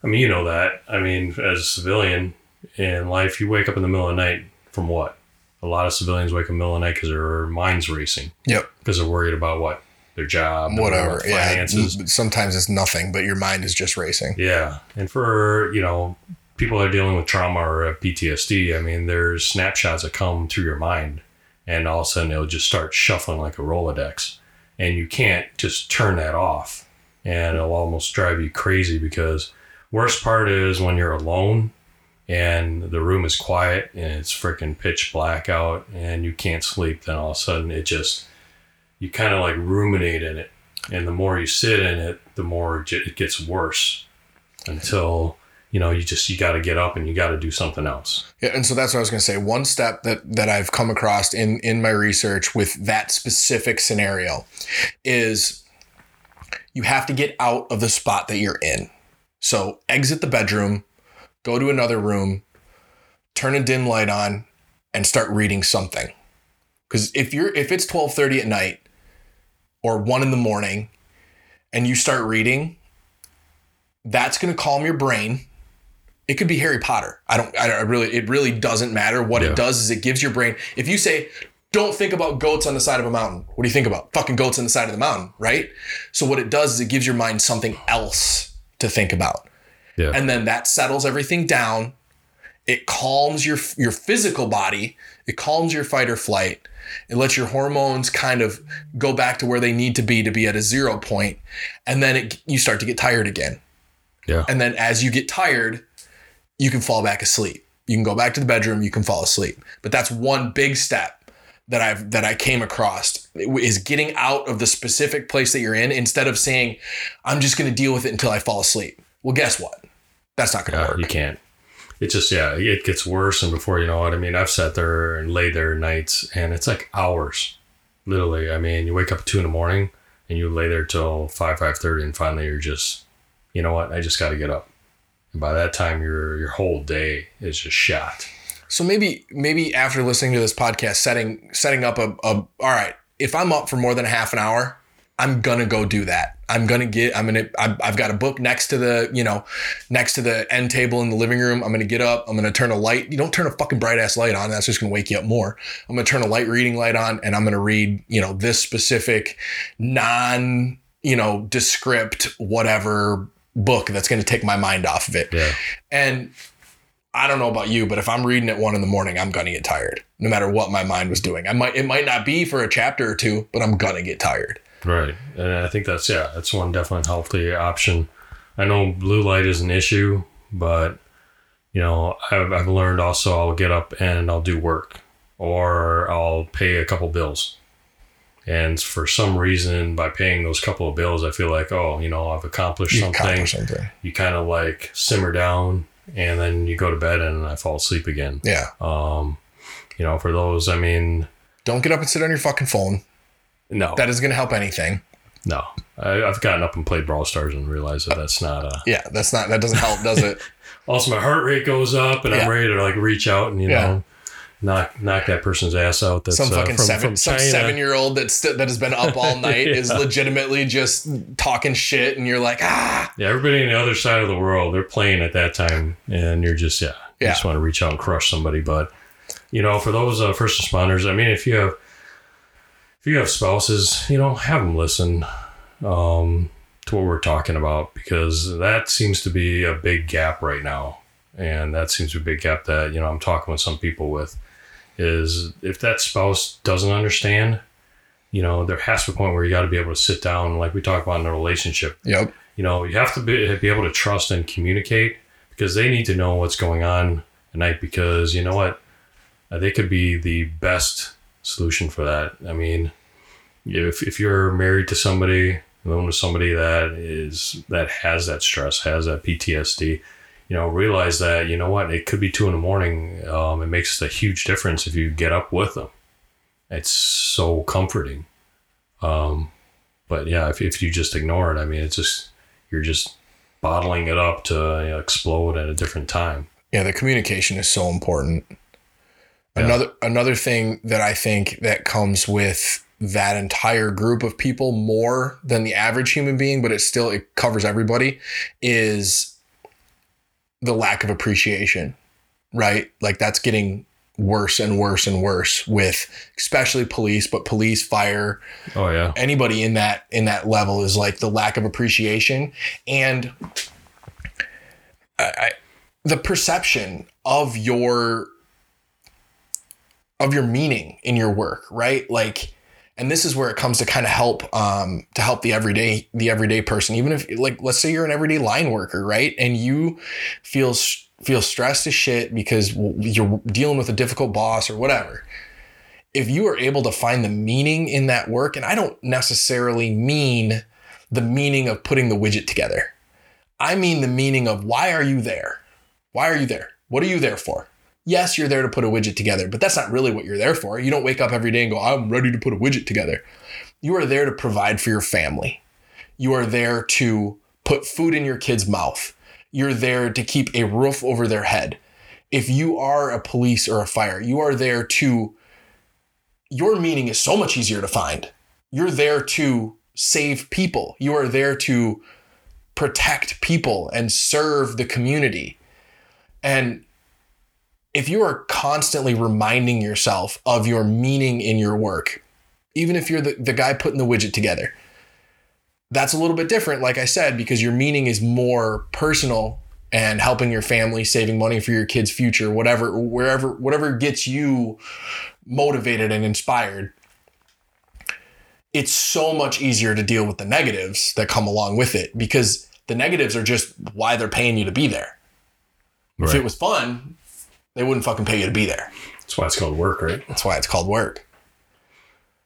i mean you know that. I mean as a civilian in life you wake up in the middle of the night from what? A lot of civilians wake up in the middle of the night because their mind's racing. Yep. because they're worried about what their job Whatever. Yeah. finances Sometimes it's nothing, but your mind is just racing. yeah. And for, you know, people that are dealing with trauma or PTSD, I mean, there's snapshots that come through your mind and all of a sudden it'll just start shuffling like a Rolodex. And you can't just turn that off. And it'll almost drive you crazy because worst part is when you're alone and the room is quiet and it's freaking pitch black out and you can't sleep, then all of a sudden it just, you kind of like ruminate in it. And the more you sit in it, the more it gets worse until you know you just you got to get up and you got to do something else Yeah, and so that's what I was going to say. One step that that I've come across in in my research with that specific scenario is you have to get out of the spot that you're in. So exit the bedroom, go to another room, turn a dim light on, and start reading something. Because if you're if it's twelve thirty at night or one in the morning, and you start reading, that's going to calm your brain it could be Harry Potter. I don't, I don't really, it really doesn't matter. What Yeah. it does is it gives your brain, if you say don't think about goats on the side of a mountain. What do you think about? Fucking goats on the side of the mountain, right? So what it does is it gives your mind something else to think about. Yeah. And then that settles everything down. It calms your your physical body. It calms your fight or flight. It lets your hormones kind of go back to where they need to be to be at a zero point, and then it, you start to get tired again. yeah. And then as you get tired, you can fall back asleep. You can go back to the bedroom, you can fall asleep. But that's one big step that I've that I came across is getting out of the specific place that you're in instead of saying, I'm just gonna deal with it until I fall asleep. Well, guess what? That's not gonna Yeah, work. you can't. It just yeah, it gets worse, and before you know it, I mean, I've sat there and laid there nights, and it's like hours, literally. I mean, you wake up at two in the morning, and you lay there till five five thirty, and finally you're just, you know what? I just got to get up. And by that time, your your whole day is just shot. So maybe maybe after listening to this podcast, setting setting up a, a all right, if I'm up for more than a half an hour, I'm gonna go do that. I'm gonna get. I'm gonna. I've, I've got a book next to the you know, next to the end table in the living room. I'm gonna get up. I'm gonna turn a light. You don't turn a fucking bright ass light on. That's just gonna wake you up more. I'm gonna turn a light reading light on, and I'm gonna read you know this specific non you know descript whatever book that's gonna take my mind off of it. Yeah, And I don't know about you, but if I'm reading at one in the morning, I'm gonna get tired, no matter what my mind was doing. I might it might not be for a chapter or two, but I'm gonna get tired. Right. And I think that's yeah, that's one definitely healthy option. I know blue light is an issue, but you know, I've, I've learned also I'll get up and I'll do work or I'll pay a couple bills. And for some reason, by paying those couple of bills, I feel like, oh, you know, I've accomplished You something. accomplish something. You kind of like simmer down and then you go to bed and I fall asleep again. Yeah. Um, you know, for those, I mean, Don't get up and sit on your fucking phone. No, That isn't gonna help anything. no. I, I've gotten up and played Brawl Stars and realized that that's not a. Yeah, that's not that doesn't help, does it? Also, my heart rate goes up and Yeah. I'm ready to like reach out and, you Yeah. know, knock knock that person's ass out. That's Some uh, fucking from, seven from some seven year old that's that has been up all night is legitimately just talking shit, and you're like, ah, Yeah, everybody on the other side of the world, they're playing at that time, and you're just yeah, you just want to reach out and crush somebody. But you know, for those uh, first responders, I mean, if you have if you have spouses, you know, have them listen um, to what we're talking about because that seems to be a big gap right now, and that seems to be a big gap that you know I'm talking with some people with is if that spouse doesn't understand. You know, there has to be a point where you got to be able to sit down, like we talk about in a relationship yep, you know, you have to be, be able to trust and communicate because they need to know what's going on at night because you know what? They could be the best solution for that. I mean, if, if you're married to somebody, known to somebody that is, that has that stress, has that PTSD, you know, realize that, you know what? It could be two in the morning. Um, it makes a huge difference if you get up with them. It's so comforting. Um, but yeah, if, if you just ignore it, I mean, it's just, you're just bottling it up to you know, explode at a different time. yeah. The communication is so important. Yeah. Another another thing that I think that comes with that entire group of people more than the average human being, but it still it covers everybody, is the lack of appreciation. Right? Like that's getting worse and worse and worse with especially police, but police, fire, Oh yeah, anybody in that in that level is like the lack of appreciation and I, I, the perception of your of your meaning in your work right like and this is where it comes to kind of help um to help the everyday the everyday person even if like let's say you're an everyday line worker right and you feel feel stressed as shit because you're dealing with a difficult boss or whatever if you are able to find the meaning in that work, and I don't necessarily mean the meaning of putting the widget together, I mean the meaning of why are you there? Why are you there? What are you there for? Yes, you're there to put a widget together, but that's not really what you're there for. You don't wake up every day and go, I'm ready to put a widget together. You are there to provide for your family. You are there to put food in your kid's mouth. You're there to keep a roof over their head. If you are a police or a fire, you are there to your meaning is so much easier to find. You're there to save people. You are there to protect people and serve the community. And if you are constantly reminding yourself of your meaning in your work, even if you're the, the guy putting the widget together, that's a little bit different, like I said, because your meaning is more personal and helping your family, saving money for your kids' future, whatever, wherever, whatever gets you motivated and inspired. It's so much easier to deal with the negatives that come along with it because the negatives are just why they're paying you to be there. If it was fun, they wouldn't fucking pay you to be there. That's why it's called work, right? That's why it's called work.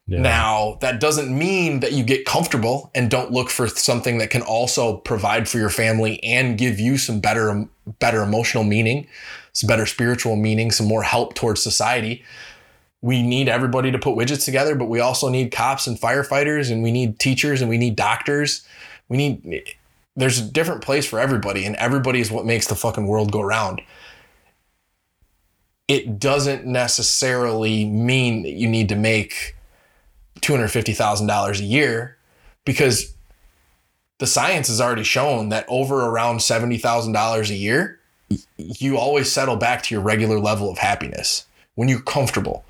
Yeah. Now, that doesn't mean that you get comfortable and don't look for something that can also provide for your family and give you some better better emotional meaning, some better spiritual meaning, some more help towards society. We need everybody to put widgets together, but we also need cops and firefighters and we need teachers and we need doctors. We need there's a different place for everybody and everybody is what makes the fucking world go round. It doesn't necessarily mean that you need to make $250,000 a year because the science has already shown that over around $70,000 a year, you always settle back to your regular level of happiness when you're comfortable.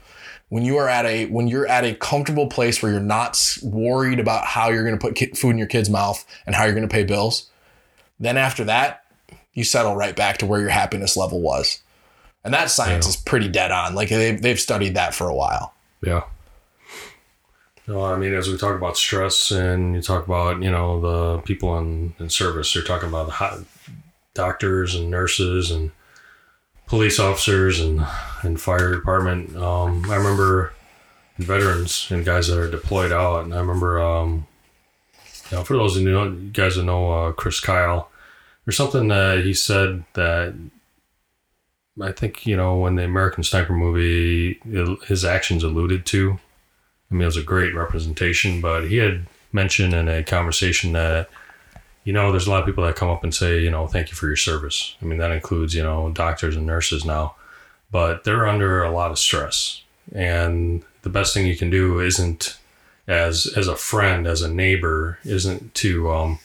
When you are at a when you're at a comfortable place where you're not worried about how you're going to put food in your kid's mouth and how you're going to pay bills, then after that, you settle right back to where your happiness level was. And that science Yeah. is pretty dead on. Like they've, they've studied that for a while. Yeah. No, I mean, as we talk about stress and you talk about, you know, the people in, in service, you're talking about the doctors and nurses and police officers and, and fire department. Um, I remember veterans and guys that are deployed out. And I remember, um, you know, for those who know, you guys that know uh, Chris Kyle, there's something that he said that I think, you know, when the American Sniper movie, his actions alluded to. I mean, it was a great representation, but he had mentioned in a conversation that, you know, there's a lot of people that come up and say, you know, thank you for your service. I mean, that includes, you know, doctors and nurses now, but they're under a lot of stress. And the best thing you can do isn't, as as a friend, as a neighbor, isn't to um,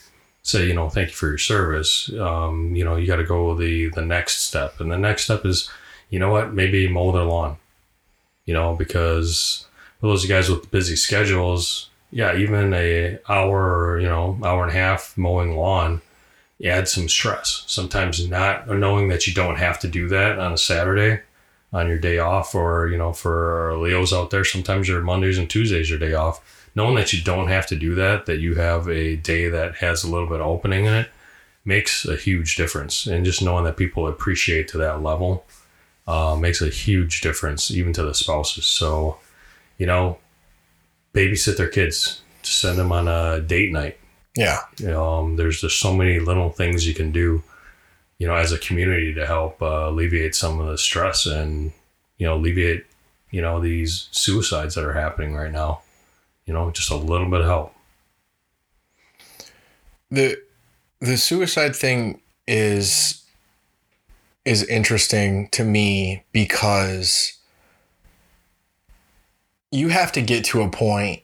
say, you know, thank you for your service. Um, you know, you got to go the the next step, and the next step is, you know what, maybe mow their lawn. You know, because for those guys with busy schedules, yeah, even a hour or you know hour and a half mowing lawn adds some stress. Sometimes not knowing that you don't have to do that on a Saturday on your day off, or you know, for Leos out there, sometimes your Mondays and Tuesdays your day off. Knowing that you don't have to do that, that you have a day that has a little bit of opening in it, makes a huge difference. And just knowing that people appreciate to that level uh, makes a huge difference, even to the spouses. So, you know, babysit their kids, send them on a date night. Yeah. Um, there's just so many little things you can do, you know, as a community to help uh, alleviate some of the stress and, you know, alleviate, you know, these suicides that are happening right now. You know, just a little bit of help. the the suicide thing is is interesting to me because you have to get to a point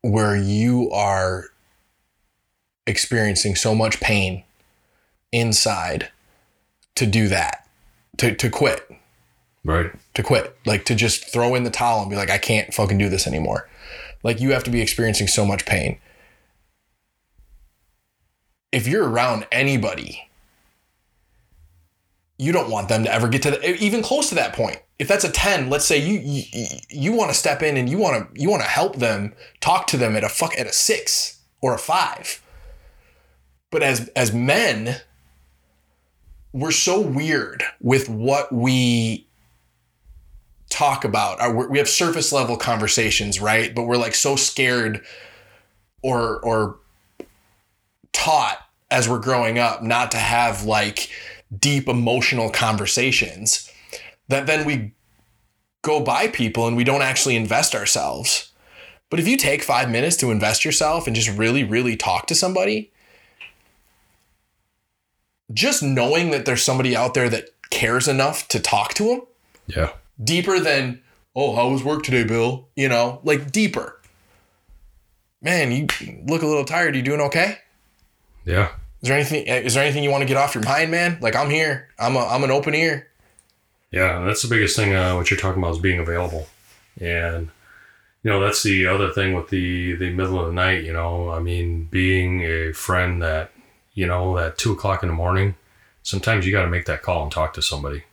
where you are experiencing so much pain inside to do that to to quit Right. to quit like to just throw in the towel and be like I can't fucking do this anymore like you have to be experiencing so much pain if you're around anybody, you don't want them to ever get to the, even close to that point. If that's a 10, let's say you you, you want to step in and you want to you want to help them, talk to them at a fuck at a 6 or a 5. But as as men, we're so weird with what we talk about. Uh, Our, we have surface level conversations, right? But we're like so scared or or taught as we're growing up not to have like deep emotional conversations that then we go by people and we don't actually invest ourselves. But if you take five minutes to invest yourself and just really, really talk to somebody, just knowing that there's somebody out there that cares enough to talk to them Yeah. Deeper than, oh, how was work today, Bill? You know, like deeper. Man, you look a little tired. You doing okay? Yeah. Is there anything? Is there anything you want to get off your mind, man? Like I'm here. I'm a I'm an open ear. Yeah, that's the biggest thing. Uh, what you're talking about is being available, and you know that's the other thing with the the middle of the night. You know, I mean, being a friend that you know at two o'clock in the morning, sometimes you got to make that call and talk to somebody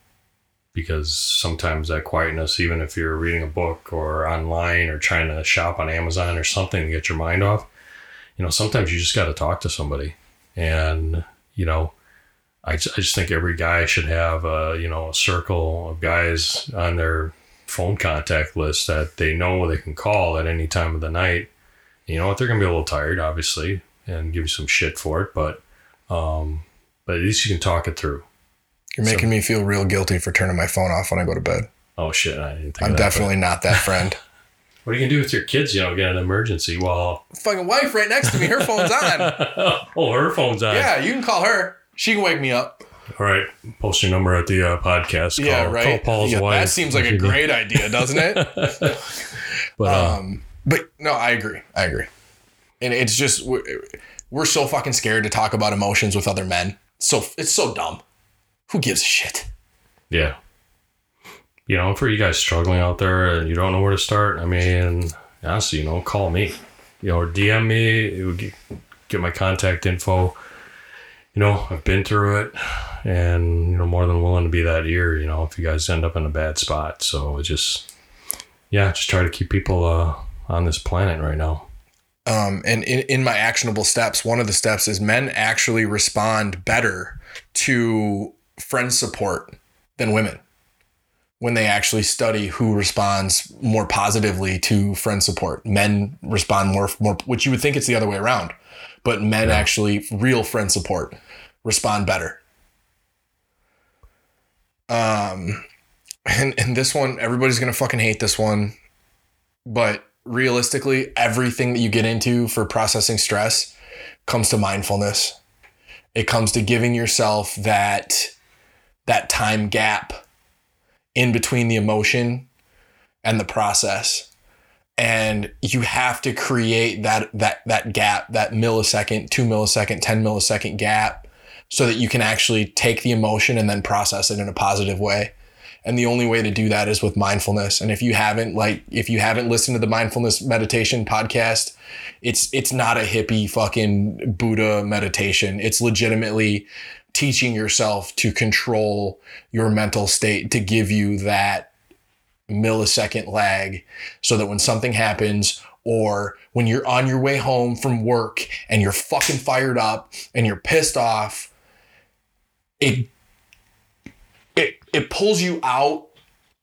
because sometimes that quietness, even if you're reading a book or online or trying to shop on Amazon or something to get your mind off, you know, sometimes you just got to talk to somebody, and you know. I just, I just think every guy should have a you know a circle of guys on their phone contact list that they know they can call at any time of the night. You know what? They're gonna be a little tired, obviously, and give you some shit for it, but um, but at least you can talk it through. You're making me feel real guilty for turning my phone off when I go to bed. Oh shit! I didn't think I'm definitely not that friend. What are you gonna do with your kids? You know, get an emergency. Well, Fucking wife right next to me. Her phone's on. oh, her phone's on. Yeah, you can call her. She can wake me up. All right. Post your number at the uh, podcast. Call, yeah, right. Call Paul's Yeah, wife. That seems like a great idea, doesn't it? But uh, Um, but no, I agree. I agree. And it's just we're, we're so fucking scared to talk about emotions with other men. So it's so dumb. Who gives a shit? yeah. You know, for you guys struggling out there and you don't know where to start, I mean, honestly, you know, call me. You know, or DM me. It would get, get my contact info. You know, I've been through it and, you know, more than willing to be that ear, you know, if you guys end up in a bad spot. So it just, yeah, just try to keep people uh, on this planet right now. Um, and in, in my actionable steps, one of the steps is men actually respond better to friend support than women when they actually study who responds more positively to friend support. Men respond more, more, which you would think it's the other way around, but men actually, real friend support, respond better. Um, and, and this one, everybody's gonna fucking hate this one, but realistically, everything that you get into for processing stress comes to mindfulness. It comes to giving yourself that that time gap in between the emotion and the process. And you have to create that that that gap, that millisecond, two millisecond, 10 millisecond gap, so that you can actually take the emotion and then process it in a positive way. And the only way to do that is with mindfulness. And if you haven't like if you haven't listened to the mindfulness meditation podcast, it's it's not a hippie fucking Buddha meditation. It's legitimately teaching yourself to control your mental state to give you that millisecond lag so that when something happens or when you're on your way home from work and you're fucking fired up and you're pissed off, it it it pulls you out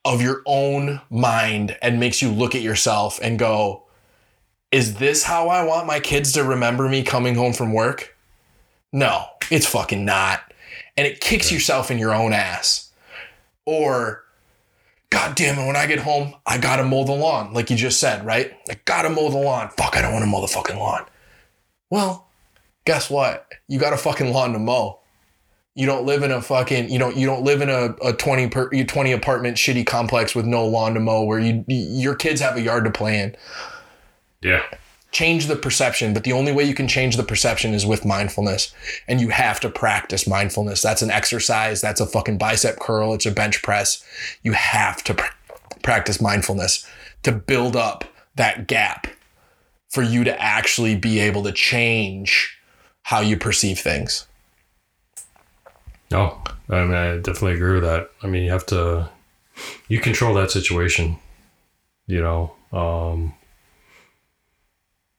of your own mind and makes you look at yourself and go, is this how I want my kids to remember me coming home from work? No, it's fucking not. And it kicks yourself in your own ass. Or, God damn it, when I get home, I gotta mow the lawn, like you just said, right? I gotta mow the lawn. Fuck, I don't wanna mow the fucking lawn. Well, guess what? You got a fucking lawn to mow. You don't live in a fucking you don't you don't live in a, a 20 per 20 apartment shitty complex with no lawn to mow where you your kids have a yard to play in Yeah. Change the perception but the only way you can change the perception is with mindfulness. And you have to practice mindfulness. That's an exercise. That's a fucking bicep curl. It's a bench press. You have to pr- practice mindfulness to build up that gap for you to actually be able to change how you perceive things. No, I mean, I definitely agree with that. I mean, you have to, you control that situation, you know, um,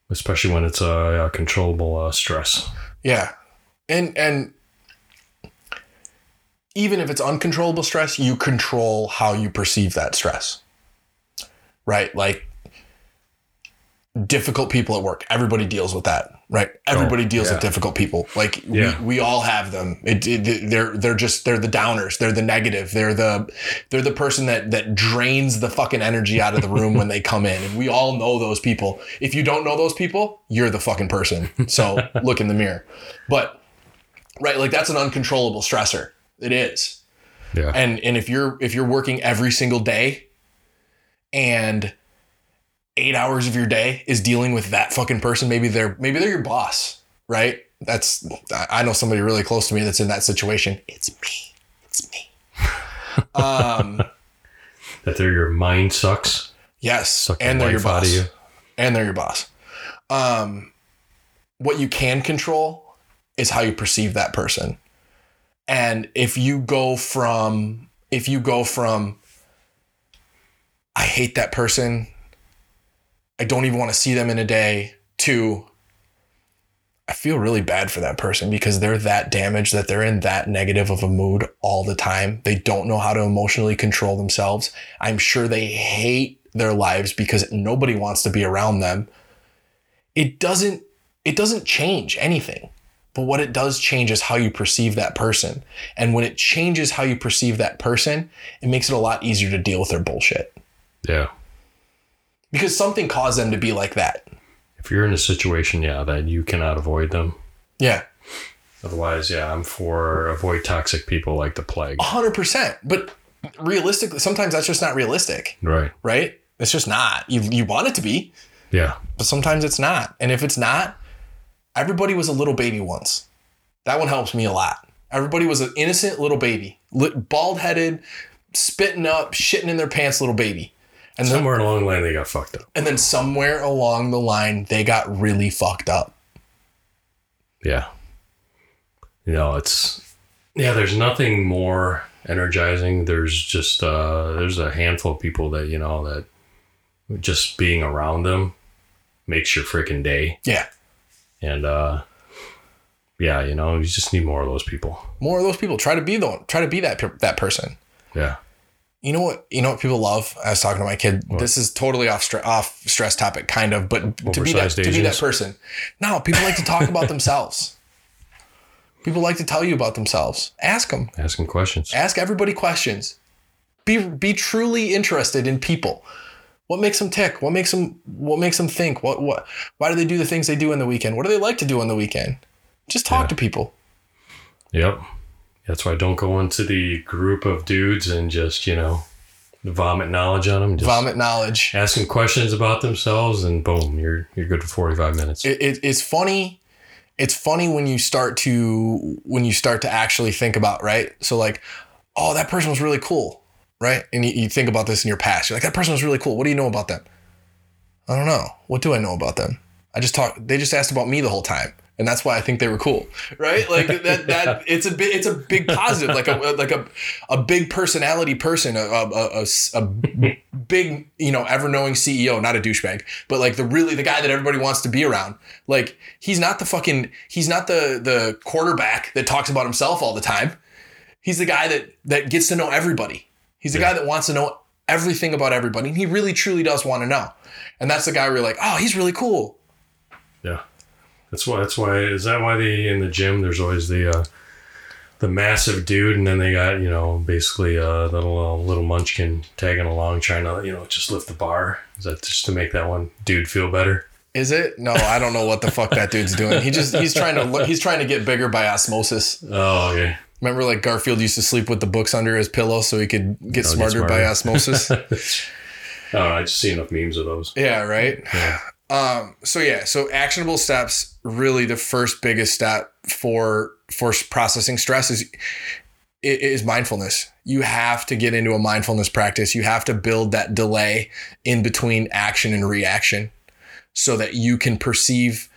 especially when it's a, a controllable uh, stress. Yeah. And and even if it's uncontrollable stress, you control how you perceive that stress. Right? Like difficult people at work. Everybody deals with that, right? Everybody oh, deals yeah. with difficult people. Like Yeah. we, we all have them. It, it, they're they're just they're the downers. They're the negative. They're the they're the person that that drains the fucking energy out of the room when they come in. And we all know those people. If you don't know those people, you're the fucking person. So look in the mirror. But right, like that's an uncontrollable stressor. It is Yeah. and and if you're if you're working every single day and eight hours of your day is dealing with that fucking person maybe they're maybe they're your boss right that's i know somebody really close to me that's in that situation it's me it's me Um, That they're your mind sucks. yes, Suck and they're your boss. you. And they're your boss. Um, what you can control is how you perceive that person. And if you go from, if you go from, I hate that person, I don't even want to see them in a day, to, I feel really bad for that person because they're that damaged that they're in that negative of a mood all the time. They don't know how to emotionally control themselves. I'm sure they hate their lives because nobody wants to be around them. It doesn't it doesn't change anything. But what it does change is how you perceive that person. And when it changes how you perceive that person, it makes it a lot easier to deal with their bullshit. Yeah. Because something caused them to be like that. If you're in a situation, yeah, that you cannot avoid them. Yeah. Otherwise, yeah, I'm for avoid toxic people like the plague. 100%. But realistically, sometimes that's just not realistic, Right. right? It's just not. You, you want it to be, Yeah. but sometimes it's not. And if it's not, everybody was a little baby once. That one helps me a lot. Everybody was an innocent little baby, bald headed, spitting up, shitting in their pants little baby. And then, Somewhere along the line, they got fucked up. and then somewhere along the line, they got really fucked up. Yeah. You know, it's yeah. There's nothing more energizing. There's just uh, there's a handful of people that you know that just being around them makes your freaking day. Yeah. And uh, yeah, you know, you just need more of those people. More of those people try to be the try to be that that person. Yeah. You know what? You know what people love. I was talking to my kid. This is totally off stre- off stress topic, kind of, but to be that to be that person. No, people like to talk about themselves. People like to tell you about themselves. Ask them. Asking questions. Ask everybody questions. Be be truly interested in people. What makes them tick? What makes them what makes them think? What what why do they do the things they do in the weekend? What do they like to do on the weekend? Just talk Yeah. to people. Yep. That's why I don't go into the group of dudes and just you know vomit knowledge on them. Just Vomit knowledge. Ask them questions about themselves, and boom, you're you're good for 45 minutes. it, it, it's funny it's funny when you start to when you start to actually think about right? So like oh that person was really cool right? And you, you think about this in your past. You're like that person was really cool. What do you know about them? I don't know. What do i know about them? I just talk they just asked about me the whole time and that's why i think they were cool right? Like that that it's a big it's a big positive like a like a, a big personality person a, a, a, a- big you know ever knowing ceo not a douchebag but like the really the guy that everybody wants to be around. Like he's not the fucking he's not the the quarterback that talks about himself all the time. He's the guy that that gets to know everybody. He's the guy that wants to know everything about everybody and he really truly does want to know. And that's the guy where you're like oh he's really cool. Yeah, that's why. That's why. Is that why they in the gym? There's always the uh, the massive dude, and then they got you know basically uh, the little uh, little munchkin tagging along, trying to you know just lift the bar. Is that just to make that one dude feel better? Is it? No, I don't know what the fuck that dude's doing. He just he's trying to look, he's trying to get bigger by osmosis. Oh, okay. Remember, like Garfield used to sleep with the books under his pillow so he could get Oh, smarter, by smarter. osmosis. I don't know. I just see enough memes of those. yeah, right. Yeah. Um. So yeah. So actionable steps. Really, the first biggest step for for processing stress is is mindfulness. You have to get into a mindfulness practice. You have to build that delay in between action and reaction, so that you can perceive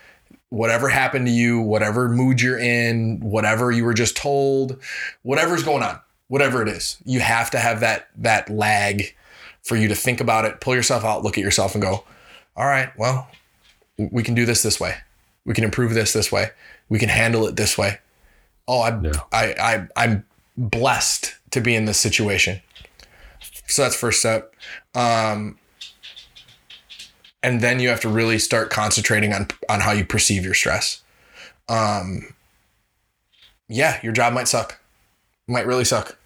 whatever happened to you, whatever mood you're in, whatever you were just told, whatever's going on, whatever it is. You have to have that that lag for you to think about it, pull yourself out, look at yourself and go, "All right, well, we can do this this way. We can improve this this way. We can handle it this way." Oh, I Yeah. I I I'm blessed to be in this situation. So that's first step. Um and then you have to really start concentrating on on how you perceive your stress. Um, yeah, your job might suck, It might really suck.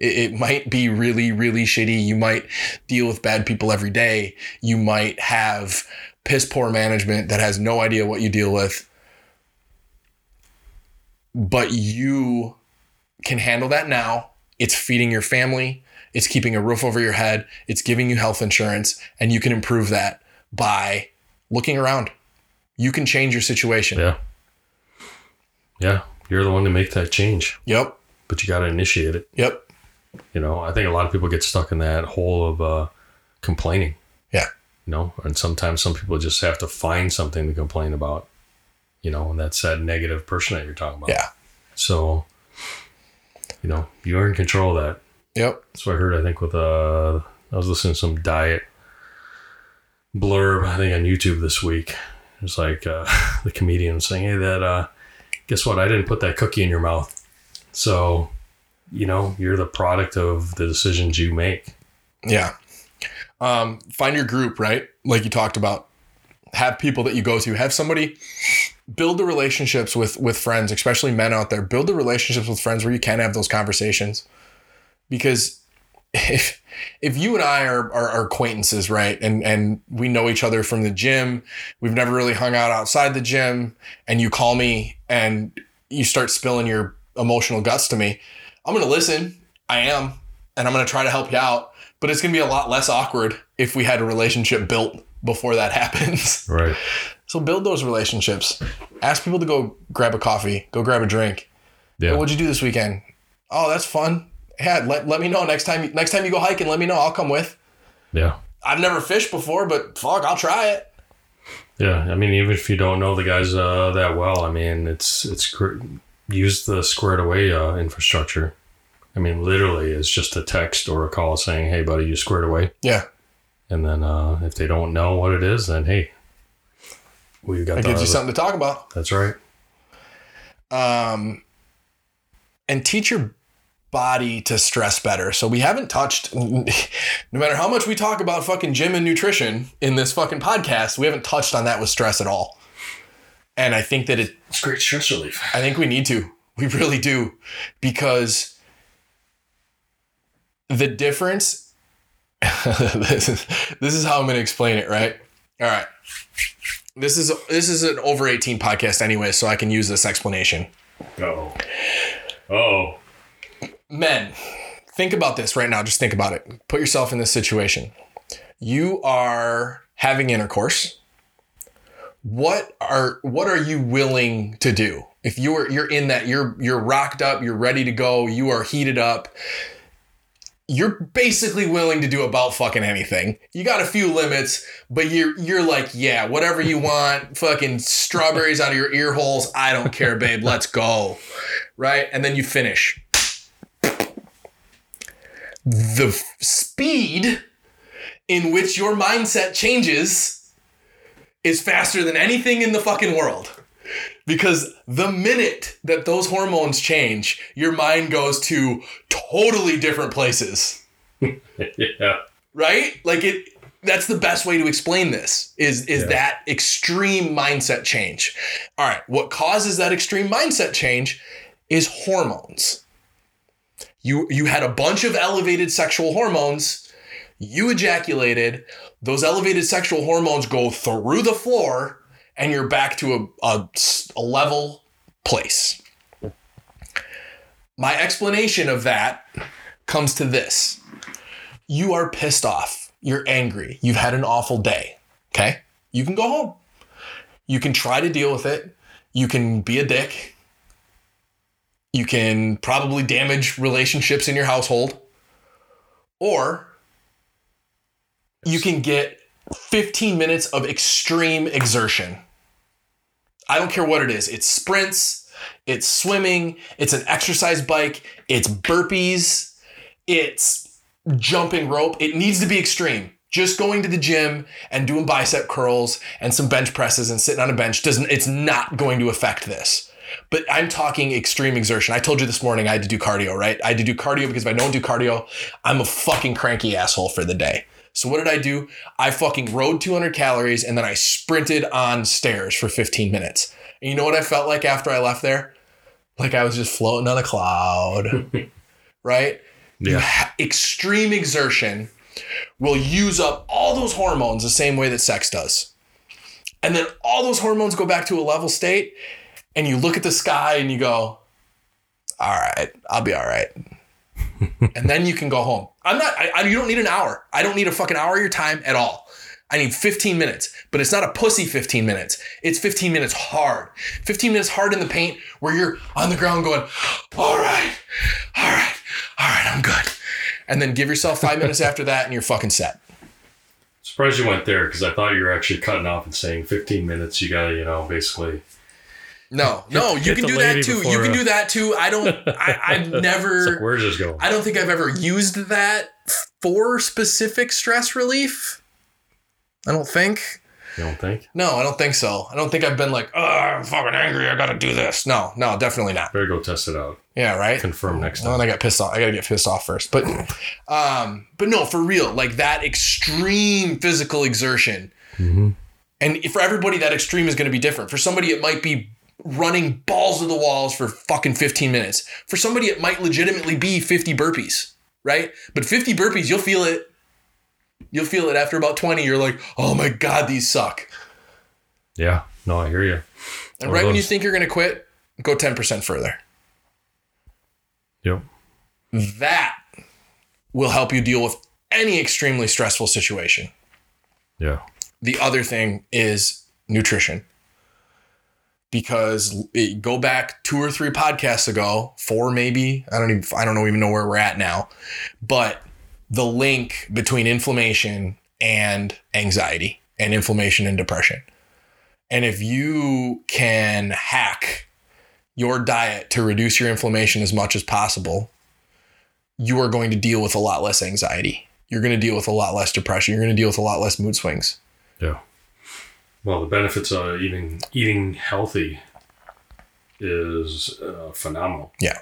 It, it might be really really shitty. You might deal with bad people every day. You might have piss poor management that has no idea what you deal with. But you can handle that now. It's feeding your family. It's keeping a roof over your head. It's giving you health insurance, and you can improve that by looking around. You can change your situation. Yeah. Yeah. You're the one to make that change, Yep. but you got to initiate it. Yep. You know, I think a lot of people get stuck in that hole of uh, complaining. Yeah. You know, and sometimes some people just have to find something to complain about. You know, and that's that negative person that you're talking about. Yeah. So, you know, you're in control of that. Yep. That's what I heard. I think with uh, I was listening to some diet blurb. I think on YouTube this week. It's like uh, the comedian saying, "Hey, that uh, guess what? I didn't put that cookie in your mouth, so you know you're the product of the decisions you make." Yeah. Um, find your group, right? Like you talked about. Have people that you go to. Have somebody build the relationships with with friends, especially men out there. Build the relationships with friends where you can have those conversations. Because if if you and I are, are, are acquaintances, right, and and we know each other from the gym, we've never really hung out outside the gym, and you call me and you start spilling your emotional guts to me, I'm gonna listen. I am, and I'm gonna try to help you out. But it's gonna be a lot less awkward if we had a relationship built before that happens. Right. So build those relationships. Ask people to go grab a coffee, go grab a drink. Yeah. Hey, what'd you do this weekend? Oh, that's fun. Yeah, let, let me know next time. Next time you go hiking, let me know. I'll come with. yeah. I've never fished before, but fuck, I'll try it. Yeah. I mean, even if you don't know the guys uh, that well, I mean, it's it's use the squared away uh, infrastructure. I mean, literally, it's just a text or a call saying, "Hey, buddy, you squared away." Yeah, And then uh, if they don't know what it is, then hey, we've got the, gives you something to talk about. That's right. Um, and teach your body to stress better. So we haven't touched, no matter how much we talk about fucking gym and nutrition in this fucking podcast, we haven't touched on that with stress at all. And I think that it It's great stress relief. I think we need to. We really do. Because the difference this is this is how I'm gonna explain it, right? All right. This is this is an over 18 podcast anyway, so I can use this explanation. Oh. Oh. Men, think about this right now. Just think about it. Put yourself in this situation. You are having intercourse. What are what are you willing to do? If you're you're in that, you're you're rocked up, you're ready to go, you are heated up. You're basically willing to do about fucking anything. You got a few limits, but you're you're like, yeah, whatever you want, fucking strawberries out of your ear holes. I don't care, babe. Let's go. Right? And then you finish the f- speed in which your mindset changes is faster than anything in the fucking world. Because the minute that those hormones change, your mind goes to totally different places, Yeah. right? Like it that's the best way to explain this is is Yeah. that extreme mindset change. All right, what causes that extreme mindset change is hormones. You you had a bunch of elevated sexual hormones, you ejaculated, those elevated sexual hormones go through the floor and you're back to a, a, a level place. My explanation of that comes to this. You are pissed off. You're angry. You've had an awful day. Okay? You can go home. You can try to deal with it. You can be a dick. You can probably damage relationships in your household. Or you can get 15 minutes of extreme exertion. I don't care what it is. It's sprints, it's swimming, it's an exercise bike, it's burpees, it's jumping rope. It needs to be extreme. Just going to the gym and doing bicep curls and some bench presses and sitting on a bench doesn't it's not going to affect this. But I'm talking extreme exertion. I told you this morning I had to do cardio, right? I had to do cardio because if I don't do cardio, I'm a fucking cranky asshole for the day. So what did I do? I fucking rode 200 calories and then I sprinted on stairs for 15 minutes. And you know what I felt like after I left there? Like I was just floating on a cloud. right? Yeah. ha- extreme exertion will use up all those hormones the same way that sex does. And then all those hormones go back to a level state and you look at the sky and you go, "All right, I'll be all right." And then you can go home. I'm not. I, I, you don't need an hour. I don't need a fucking hour of your time at all. I need 15 minutes, but it's not a pussy 15 minutes. It's 15 minutes hard. 15 minutes hard in the paint where you're on the ground going, all right, all right, all right, I'm good. and then give yourself five minutes after that, and you're fucking set. Surprised you went there because I thought you were actually cutting off and saying 15 minutes. You gotta, you know, basically. No, no, you can do that too. You can do that too. I don't. I, I've never. like, where's this going? I don't think I've ever used that for specific stress relief. I don't think. You don't think? No, I don't think so. I don't think I've been like, oh, I'm fucking angry. I gotta do this. No, no, definitely not. Better go test it out. Yeah, right. Confirm next Well, time. then I got pissed off. I gotta get pissed off first. But, um, but no, for real, like that extreme physical exertion. Mm-hmm. And for everybody, that extreme is going to be different. For somebody, it might be running balls to the walls for fucking 15 minutes. For somebody, it might legitimately be 50 burpees, right? But 50 burpees, you'll feel it. You'll feel it after about 20. You're like, oh my God, these suck. Yeah. No, I hear you. And right when you think you're going to quit, go 10% further. Yep. That will help you deal with any extremely stressful situation. Yeah. The other thing is nutrition. Because it, go back two or three podcasts ago, four maybe. I don't even I don't even know where we're at now. But the link between inflammation and anxiety and inflammation and depression. And if you can hack your diet to reduce your inflammation as much as possible, you are going to deal with a lot less anxiety. You're going to deal with a lot less depression. You're going to deal with a lot less mood swings. Yeah. Well, the benefits of eating eating healthy is uh, phenomenal. Yeah.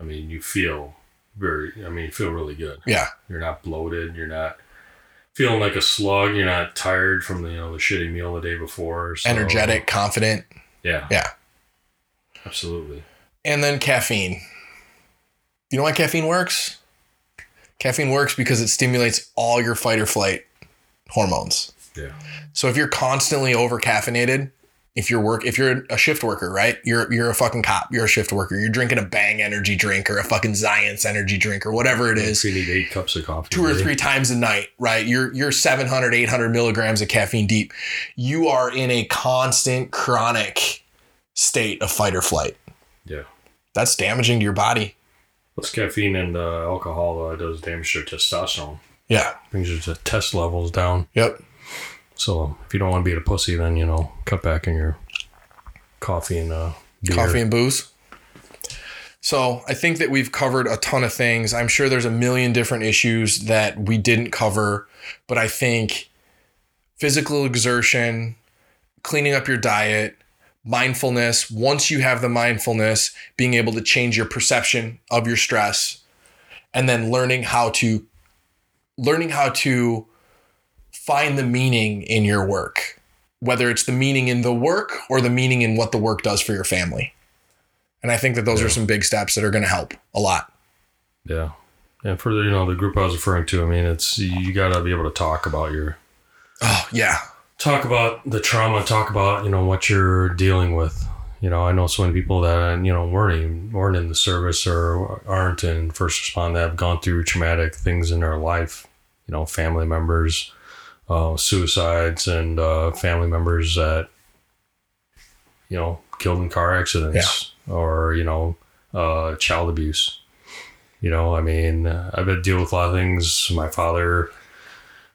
I mean, you feel very. I mean, you feel really good. Yeah. You're not bloated. You're not feeling like a slug. You're not tired from the you know the shitty meal the day before. So, Energetic, confident. Yeah. Yeah. Absolutely. And then caffeine. You know why caffeine works? Caffeine works because it stimulates all your fight or flight hormones. Yeah. So if you're constantly over caffeinated, if you're work if you're a shift worker, right? You're you're a fucking cop, you're a shift worker. You're drinking a bang energy drink or a fucking Zions energy drink or whatever it is. You need eight cups of coffee. two or three times a night, right? You're you're 700, 800 milligrams of caffeine deep. You are in a constant chronic state of fight or flight. Yeah. That's damaging to your body. Plus, caffeine and uh, alcohol uh, does damage your testosterone. Yeah. Brings your test levels down. Yep. So if you don't want to be a pussy, then you know, cut back on your coffee and uh, beer. Coffee and booze. So I think that we've covered a ton of things. I'm sure there's a million different issues that we didn't cover, but I think physical exertion, cleaning up your diet, mindfulness, once you have the mindfulness, being able to change your perception of your stress, and then learning how to learning how to find the meaning in your work, whether it's the meaning in the work or the meaning in what the work does for your family. And I think that those are some big steps that are going to help a lot. Yeah. And for the, you know the group I was referring to, I mean, it's you got to be able to talk about your Oh, yeah. talk about the trauma, talk about you know what you're dealing with. You know, I know so many people that you know weren't even, weren't in the service or aren't in first respond that have gone through traumatic things in their life. You know, family members, uh, suicides, and uh, family members that you know killed in car accidents or you know uh, child abuse. You know, I mean, I've had to deal with a lot of things. My father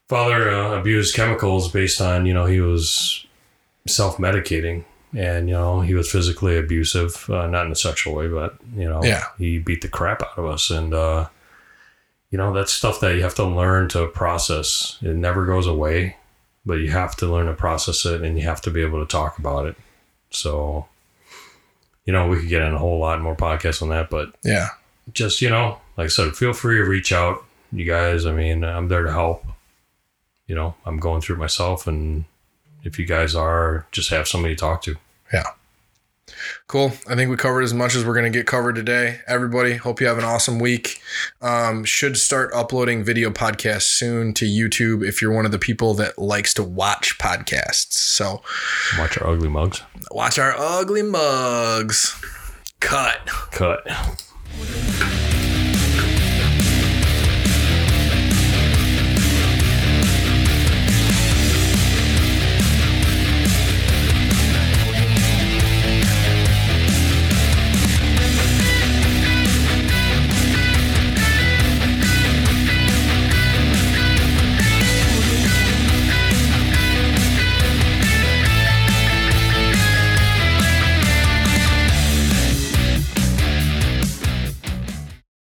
father uh, abused chemicals based on you know he was self-medicating and you know he was physically abusive uh, not in a sexual way but you know Yeah. he beat the crap out of us and uh you know that's stuff that you have to learn to process. It never goes away but you have to learn to process it and you have to be able to talk about it. So you know we could get in a whole lot more podcasts on that but Yeah. just you know like i said feel free to reach out. You guys i mean i'm there to help. You know i'm going through it myself and if you guys are just have somebody to talk to. Yeah. Cool. I think we covered as much as we're going to get covered today. Everybody, hope you have an awesome week. Um, should start uploading video podcasts soon to YouTube if you're one of the people that likes to watch podcasts. So watch our ugly mugs watch our ugly mugs. Cut. cut